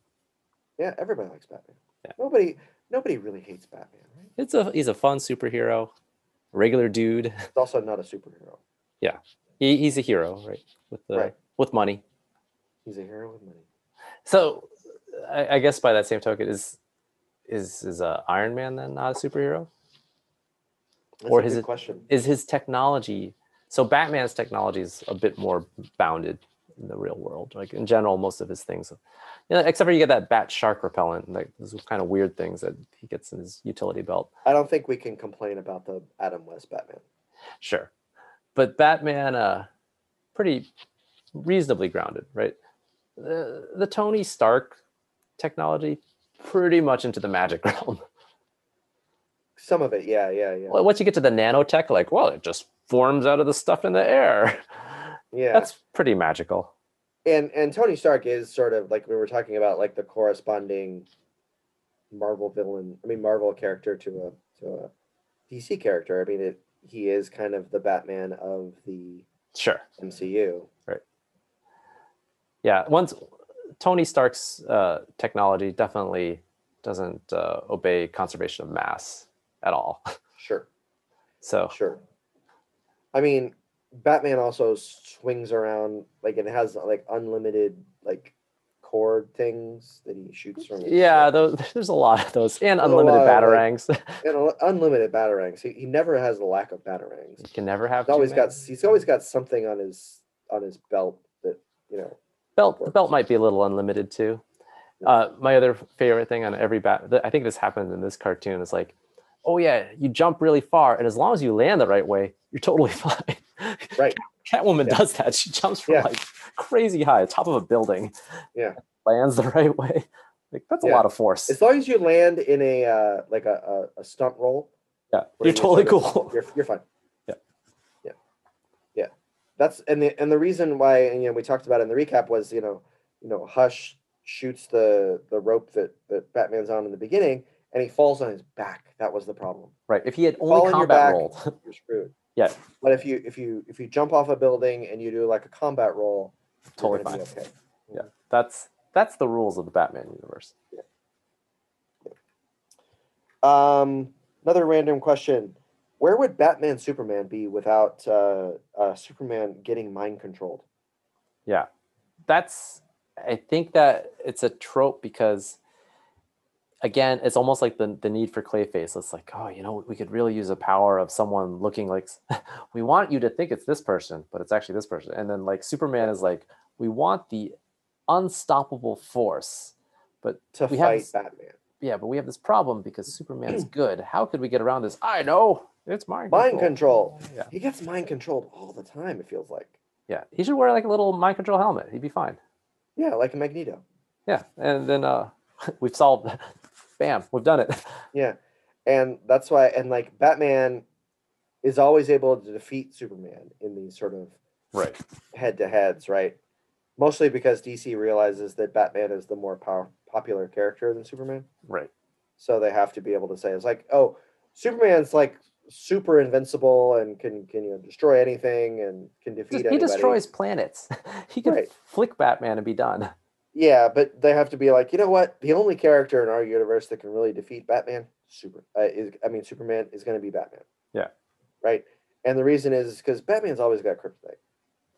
Yeah, everybody likes Batman. Yeah. Nobody, nobody really hates Batman, right? It's a he's a fun superhero, regular dude. He's also not a superhero. Yeah, he, he's a hero, right? With the Right. with money. He's a hero with money. So, I, I guess by that same token, is is is uh, Iron Man then not a superhero? That's Or a is good question. Is his technology so? Batman's technology is a bit more bounded in the real world. Like in general, most of his things, you know, except for you get that bat shark repellent, like those kind of weird things that he gets in his utility belt. I don't think we can complain about the Adam West Batman. Sure. But Batman, uh, pretty reasonably grounded, right? The, the Tony Stark technology, pretty much into the magic realm. Some of it, yeah, yeah, yeah, Well, Once you get to the nanotech, like, well, it just forms out of the stuff in the air. yeah. That's pretty magical. and and Tony Stark is sort of like we were talking about, like the corresponding Marvel villain. I mean, Marvel character to a to a DC character. I mean, it he is kind of the Batman of the Sure. MCU. Right. Yeah. Once Tony Stark's uh, technology definitely doesn't uh, obey conservation of mass at all. Sure, So sure. I mean, Batman also swings around like it has like unlimited like cord things that he shoots from. yeah, those, there's a lot of those and There's unlimited of, like, batarangs. and unlimited batarangs. He, he never has a lack of batarangs. He can never have. He's always too got he's always got something on his on his belt that you know. Belt. The belt might be a little unlimited too. Uh, my other favorite thing on every bat, I think this happens in this cartoon, is like, oh yeah, you jump really far, and as long as you land the right way, you're totally fine. Right. Catwoman Yeah. does that. She jumps from Yeah. like crazy high, top of a building. Yeah. Lands the right way. Like that's a lot of force. As long as you land in a uh, like a, a, a stunt roll, yeah, you're you totally cool. you're you're fine. Yeah. Yeah. Yeah. That's and the and the reason why and, you know we talked about it in the recap was you know you know Hush shoots the the rope that that Batman's on in the beginning and he falls on his back. That was the problem. Right. If he had only on your combat back. rolled, You're screwed. Yeah. But if you if you if you jump off a building and you do like a combat roll, totally fine. okay. Yeah. That's that's the rules of the Batman universe. Um, another random question: Where would Batman Superman be without uh, uh, Superman getting mind controlled? Yeah. That's I think that it's a trope because again, it's almost like the, the need for Clayface. It's like, oh, you know, we could really use a power of someone looking like we want you to think it's this person, but it's actually this person. And then like Superman is like, we want the unstoppable force. But To We have fight s- Batman. yeah, but we have this problem because Superman's good. How could we get around this? I know. It's mind Mind control. Yeah. He gets mind controlled all the time. It feels like. Yeah. He should wear like a little mind control helmet. He'd be fine. Yeah, like a Magneto. Yeah. And then uh we've solved that. bam, we've done it. Yeah, and that's why. And like Batman is always able to defeat Superman in these sort of Right. head to heads, right? Mostly because DC realizes that Batman is the more power, popular character than Superman. Right. So they have to be able to say it's like, oh, Superman's like super invincible and can can you know destroy anything and can defeat he anybody. destroys planets. he can Right. flick Batman and be done. Yeah, but they have to be like, you know what? The only character in our universe that can really defeat Batman, super, uh, is I mean Superman is going to be Batman. Yeah. Right. And the reason is because Batman's always got kryptonite.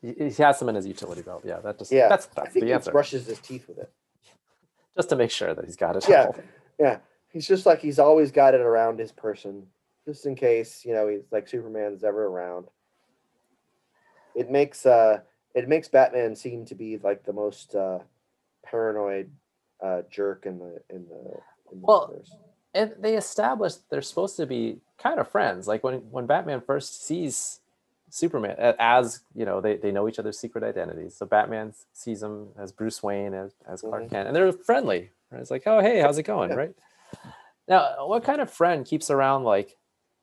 He, he has them in his utility belt. Yeah, that just Yeah, that's, I think the he answer. brushes his teeth with it. Just to make sure that he's got it. Yeah. all. Yeah, he's just like he's always got it around his person, just in case you know he's like Superman's ever around. It makes uh it makes Batman seem to be like the most uh paranoid uh jerk in the in the, in the Well, universe. And they established they're supposed to be kind of friends. Like when when Batman first sees Superman as you know they, they know each other's secret identities. So Batman sees him as Bruce Wayne as, as Clark Mhm. Kent, and they're friendly. Right? It's like, oh hey, how's it going? Yeah. Right. Now, what kind of friend keeps around like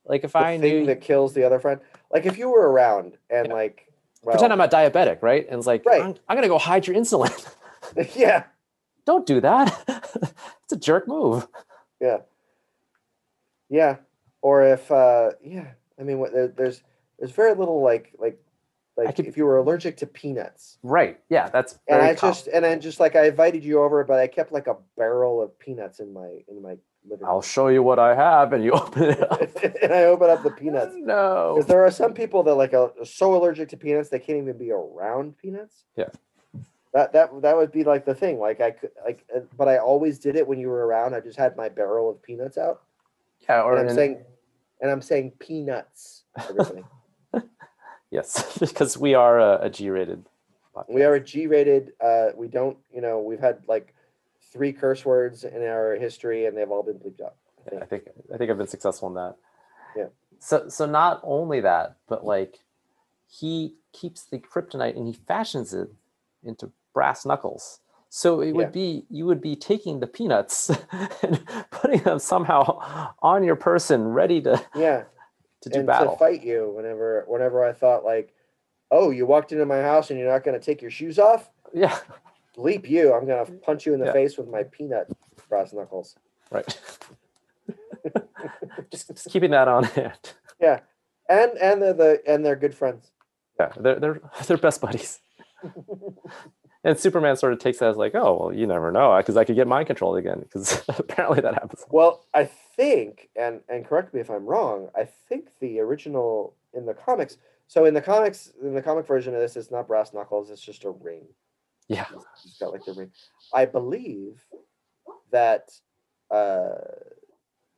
like if the I thing knew that kills the other friend. Like if you were around and Yeah. like well, pretend I'm not diabetic, right? And it's like, Right. I'm, I'm gonna go hide your insulin. yeah, Don't do that. it's a jerk move. yeah, yeah. Or if uh yeah, I mean, what there, there's there's very little like like Like could- if you were allergic to peanuts. Right. Yeah, that's And I common. just and I just like I invited you over, but I kept like a barrel of peanuts in my in my living I'll show you what I have, and you open it up. and I open up the peanuts. No. Because there are some people that like are so allergic to peanuts they can't even be around peanuts. Yeah. That that that would be like the thing. Like I could like, uh, but I always did it when you were around. I just had my barrel of peanuts out, Yeah. Or and I'm in- saying, and I'm saying peanuts. Everybody. yes, because we are a, a G-rated. podcast. we are a G-rated. Uh, we don't, you know, we've had like three curse words in our history, and they've all been bleeped out. I Yeah, I think. think I think I've been successful in that. Yeah. So so not only that, but like he keeps the kryptonite and he fashions it into brass knuckles. So it Yeah. would be you would be taking the peanuts and putting them somehow on your person, ready to Yeah. to do and battle. to fight you whenever whenever I thought like, oh, you walked into my house and you're not going to take your shoes off. Yeah, Bleep you! I'm going to mm. punch you in the Yeah. face with my peanut brass knuckles. right. just, just keeping that on hand. Yeah, and and they're the and they're good friends. Yeah, they're they're they're best buddies. And Superman sort of takes that as like, oh well, you never know, because I could get mind controlled again. Because apparently that happens. Well, I think, and and correct me if I'm wrong. I think the original in the comics. So in the comics, in the comic version of this, it's not brass knuckles. It's just a ring. Yeah, He's got like the ring. I believe that uh,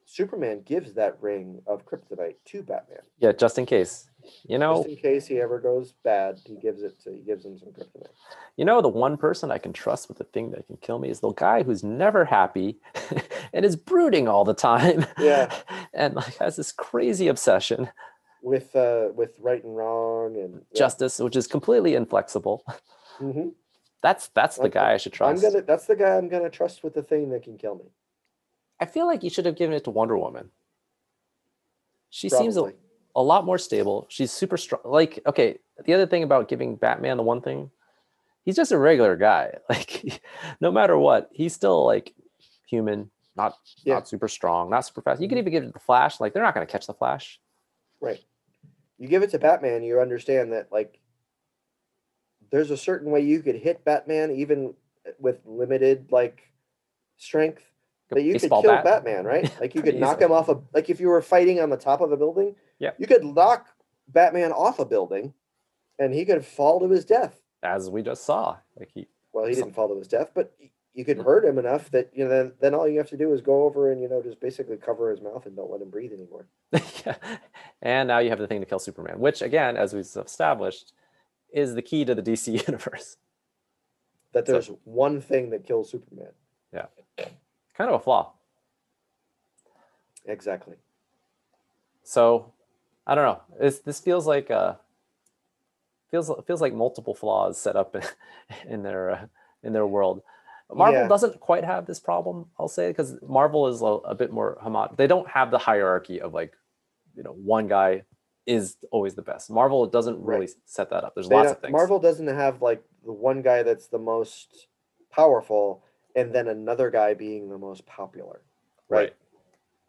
Superman gives that ring of kryptonite to Batman, yeah, just in case. You know, just in case he ever goes bad. He gives it to he gives him some kryptonite. you know, the one person I can trust with the thing that can kill me is the guy who's never happy and is brooding all the time. Yeah. and like has this crazy obsession, with uh with right and wrong and yeah. justice, which is completely inflexible. Mhm. That's that's the guy I should trust. I'm gonna that's the guy I'm gonna trust with the thing that can kill me. I feel like you should have given it to Wonder Woman. She seems a, a lot more stable. She's super strong. Like, okay, the other thing about giving Batman the one thing, he's just a regular guy. Like, no matter what, he's still like human, not Yeah. not super strong, not super fast. You can mm-hmm. even give it to the Flash. Like, they're not going to catch the Flash. Right. You give it to Batman, you understand that like there's a certain way you could hit Batman even with limited like strength that you could kill bat. Batman, right? Like you could knock him off a like if you were fighting on the top of a building, Yeah. you could knock Batman off a building and he could fall to his death. as we just saw. Like he, Well, he Some- didn't fall to his death, but you could mm-hmm. hurt him enough that you know then, then all you have to do is go over and you know just basically cover his mouth and don't let him breathe anymore. yeah. and now you have the thing to kill Superman, which again, as we've established, is the key to the DC universe. That So- there's one thing that kills Superman. Yeah. Kind of a flaw. Exactly. So I don't know. This this feels like uh feels feels like multiple flaws set up in, in their uh, in their world. Marvel Yeah. doesn't quite have this problem, I'll say, because Marvel is a, a bit more homogeneous. They don't have the hierarchy of like, you know, one guy is always the best. Marvel doesn't really Right. set that up. There's They lots of things. Marvel doesn't have like the one guy that's the most powerful and then another guy being the most popular. Right. Right.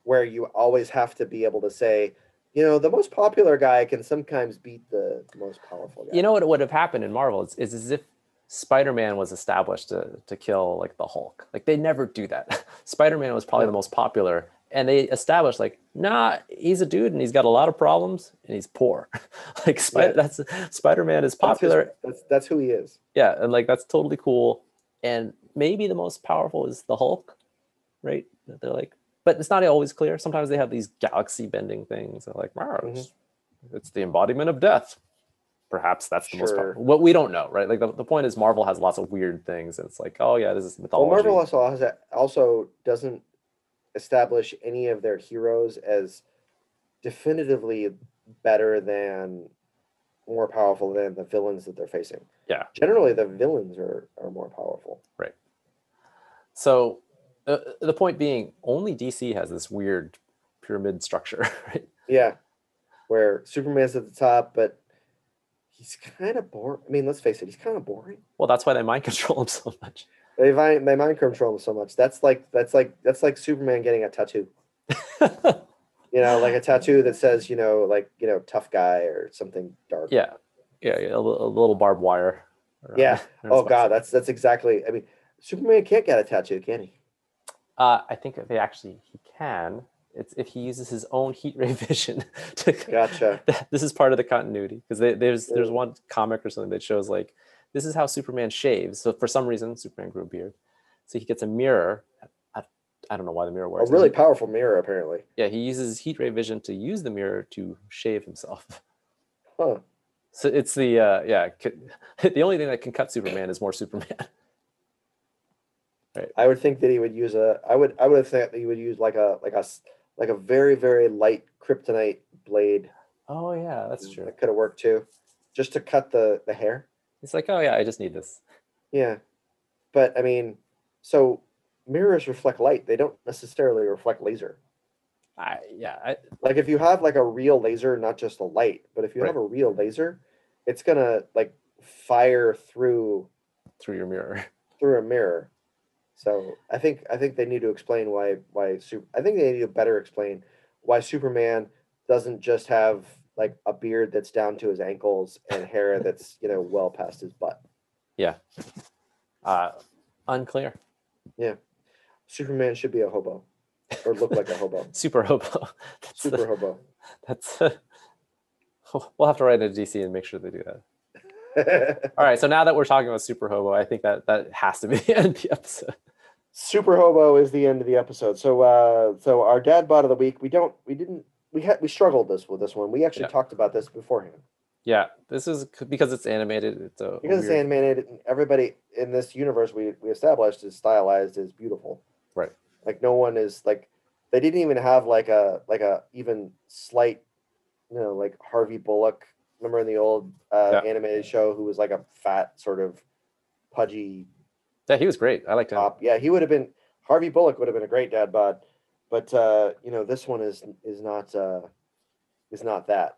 Where you always have to be able to say, you know, the most popular guy can sometimes beat the most powerful guy. You know what would have happened in Marvel is, is as if Spider-Man was established to, to kill like the Hulk. Like they never do that. Spider-Man was probably No. the most popular, and they established like, nah, he's a dude and he's got a lot of problems and he's poor. like Spider, that's Spider-Man is That's his- popular, That's, that's who he is. yeah, and like that's totally cool. And maybe the most powerful is the Hulk, right? They're like, but it's not always clear. Sometimes they have these galaxy bending things. They're like, Mhm. it's, the embodiment of death. Perhaps that's the most powerful. What we don't know, right? Like the, the point is, Marvel has lots of weird things. And it's like, oh yeah, this is mythology Well. Marvel also has also doesn't establish any of their heroes as definitively better than more powerful than the villains that they're facing. Yeah. Generally, the villains are are more powerful. Right. So uh, the point being, only DC has this weird pyramid structure, right? Yeah, where Superman's at the top, but he's kind of boring. I mean, let's face it, he's kind of boring. Well, that's why they mind control him so much. They mind they mind control so much. That's like that's like that's like Superman getting a tattoo. You know, like a tattoo that says you know like you know tough guy or something dark. yeah Yeah, yeah, a, a little barbed wire. around- Yeah. Oh god, that's that's exactly. I mean, Superman can't get a tattoo, can he? Uh, I think they actually he can. It's if he uses his own heat ray vision. To, Gotcha. this is part of the continuity because there's there's one comic or something that shows like this is how Superman shaves. So for some reason, Superman grew a beard, so he gets a mirror. I, I don't know why the mirror works. A really powerful mirror, apparently. yeah, he uses heat ray vision to use the mirror to shave himself. Huh. So it's the uh, yeah. The only thing that can cut Superman is more Superman. Right. I would think that he would use a. I would. I would have thought that he would use like a like a like a very very light kryptonite blade. Oh yeah, that's true. That could have worked too, just to cut the the hair. It's like oh yeah, I just need this. Yeah, but I mean, so mirrors reflect light. They don't necessarily reflect laser. I yeah, I, Like if you have like a real laser, not just a light, but if you Right. have a real laser, it's gonna like fire through through your mirror. through a mirror. So I think I think they need to explain why why super, I think they need to better explain why Superman doesn't just have like a beard that's down to his ankles and hair that's you know well past his butt. Yeah. Uh, unclear. Yeah. Superman should be a hobo or look like a hobo. Super hobo. That's the- Super hobo. That's we'll have to write into DC and make sure they do that. All right, so now that we're talking about Super Hobo, I think that that has to be the end of the episode. Super hobo is the end of the episode. So uh so our dad bot of the week, we don't we didn't we had we struggled this with this one. We actually Yeah. talked about this beforehand. Yeah, this is because it's animated. It's a Because it's weird- animated, and everybody in this universe we, we established is stylized is beautiful. Right. Like no one is like they didn't even have like a like a even slight, you know, like Harvey Bullock. Remember in the old uh, Yeah. animated show who was like a fat sort of pudgy Yeah, he was great. I liked him. top. Yeah, he would have been Harvey Bullock would have been a great dad bod, but uh, you know this one is is not uh, is not that.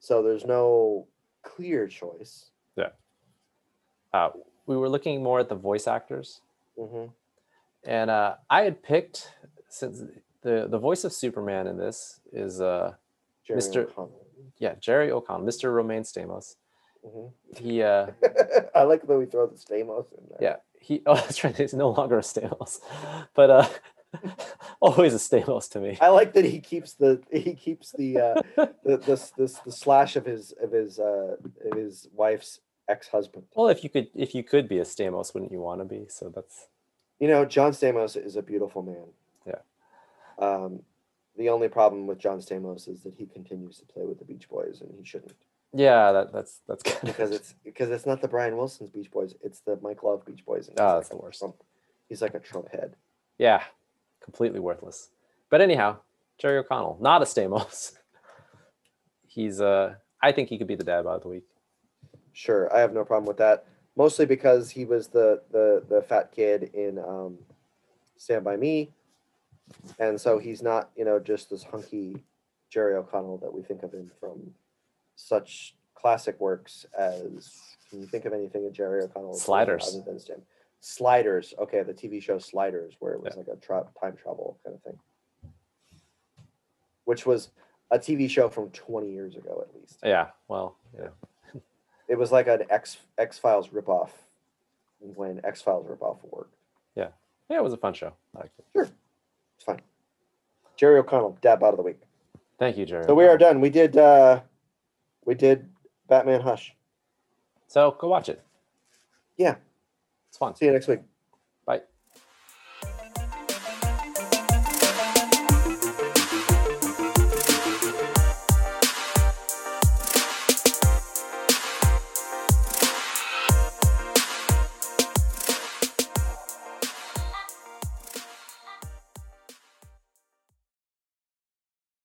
So there's no clear choice. Yeah. Uh, we were looking more at the voice actors, hmm and uh, I had picked since the the voice of Superman in this is uh Jeremy Mr. O'Connell. yeah Jerry O'Connell, Mr. Romijn Stamos. Mhm. He uh I like that we throw the Stamos in there. yeah he oh that's right he's no longer a Stamos, but uh always a Stamos to me. I like that he keeps the he keeps the uh, the this this the slash of his of his uh, of his wife's ex husband. Well, if you could if you could be a Stamos, wouldn't you want to be? So that's You know, John Stamos is a beautiful man. Yeah. Um, the only problem with John Stamos is that he continues to play with the Beach Boys, and he shouldn't yeah that that's that's kind because it's because it's not the Brian Wilson's Beach Boys; it's the Mike Love Beach Boys. And Oh, that's a the worst. Trump- he's like a Trump head. yeah completely worthless. But anyhow, Jerry O'Connell, not a Stamos. He's uh I think he could be the dad of the week. Sure, I have no problem with that. Mostly because he was the the the fat kid in um, Stand by Me, and so he's not you know just this hunky Jerry O'Connell that we think of him from such classic works as. Can you think of anything that Jerry O'Connell? Sliders. other than Stand? Sliders. Okay, the TV show Sliders, where it was Yeah. like a tra- time travel kind of thing, which was a TV show from 20 years ago at least. Yeah, well, yeah. It was like an X X Files ripoff when X Files ripoff worked. Yeah, Yeah, it was a fun show. I liked it. It's fine. Jerry O'Connell, dab out of the week. Thank you, Jerry. So we are done. We did uh we did Batman Hush. So go watch it. Yeah. Fun. See you next week.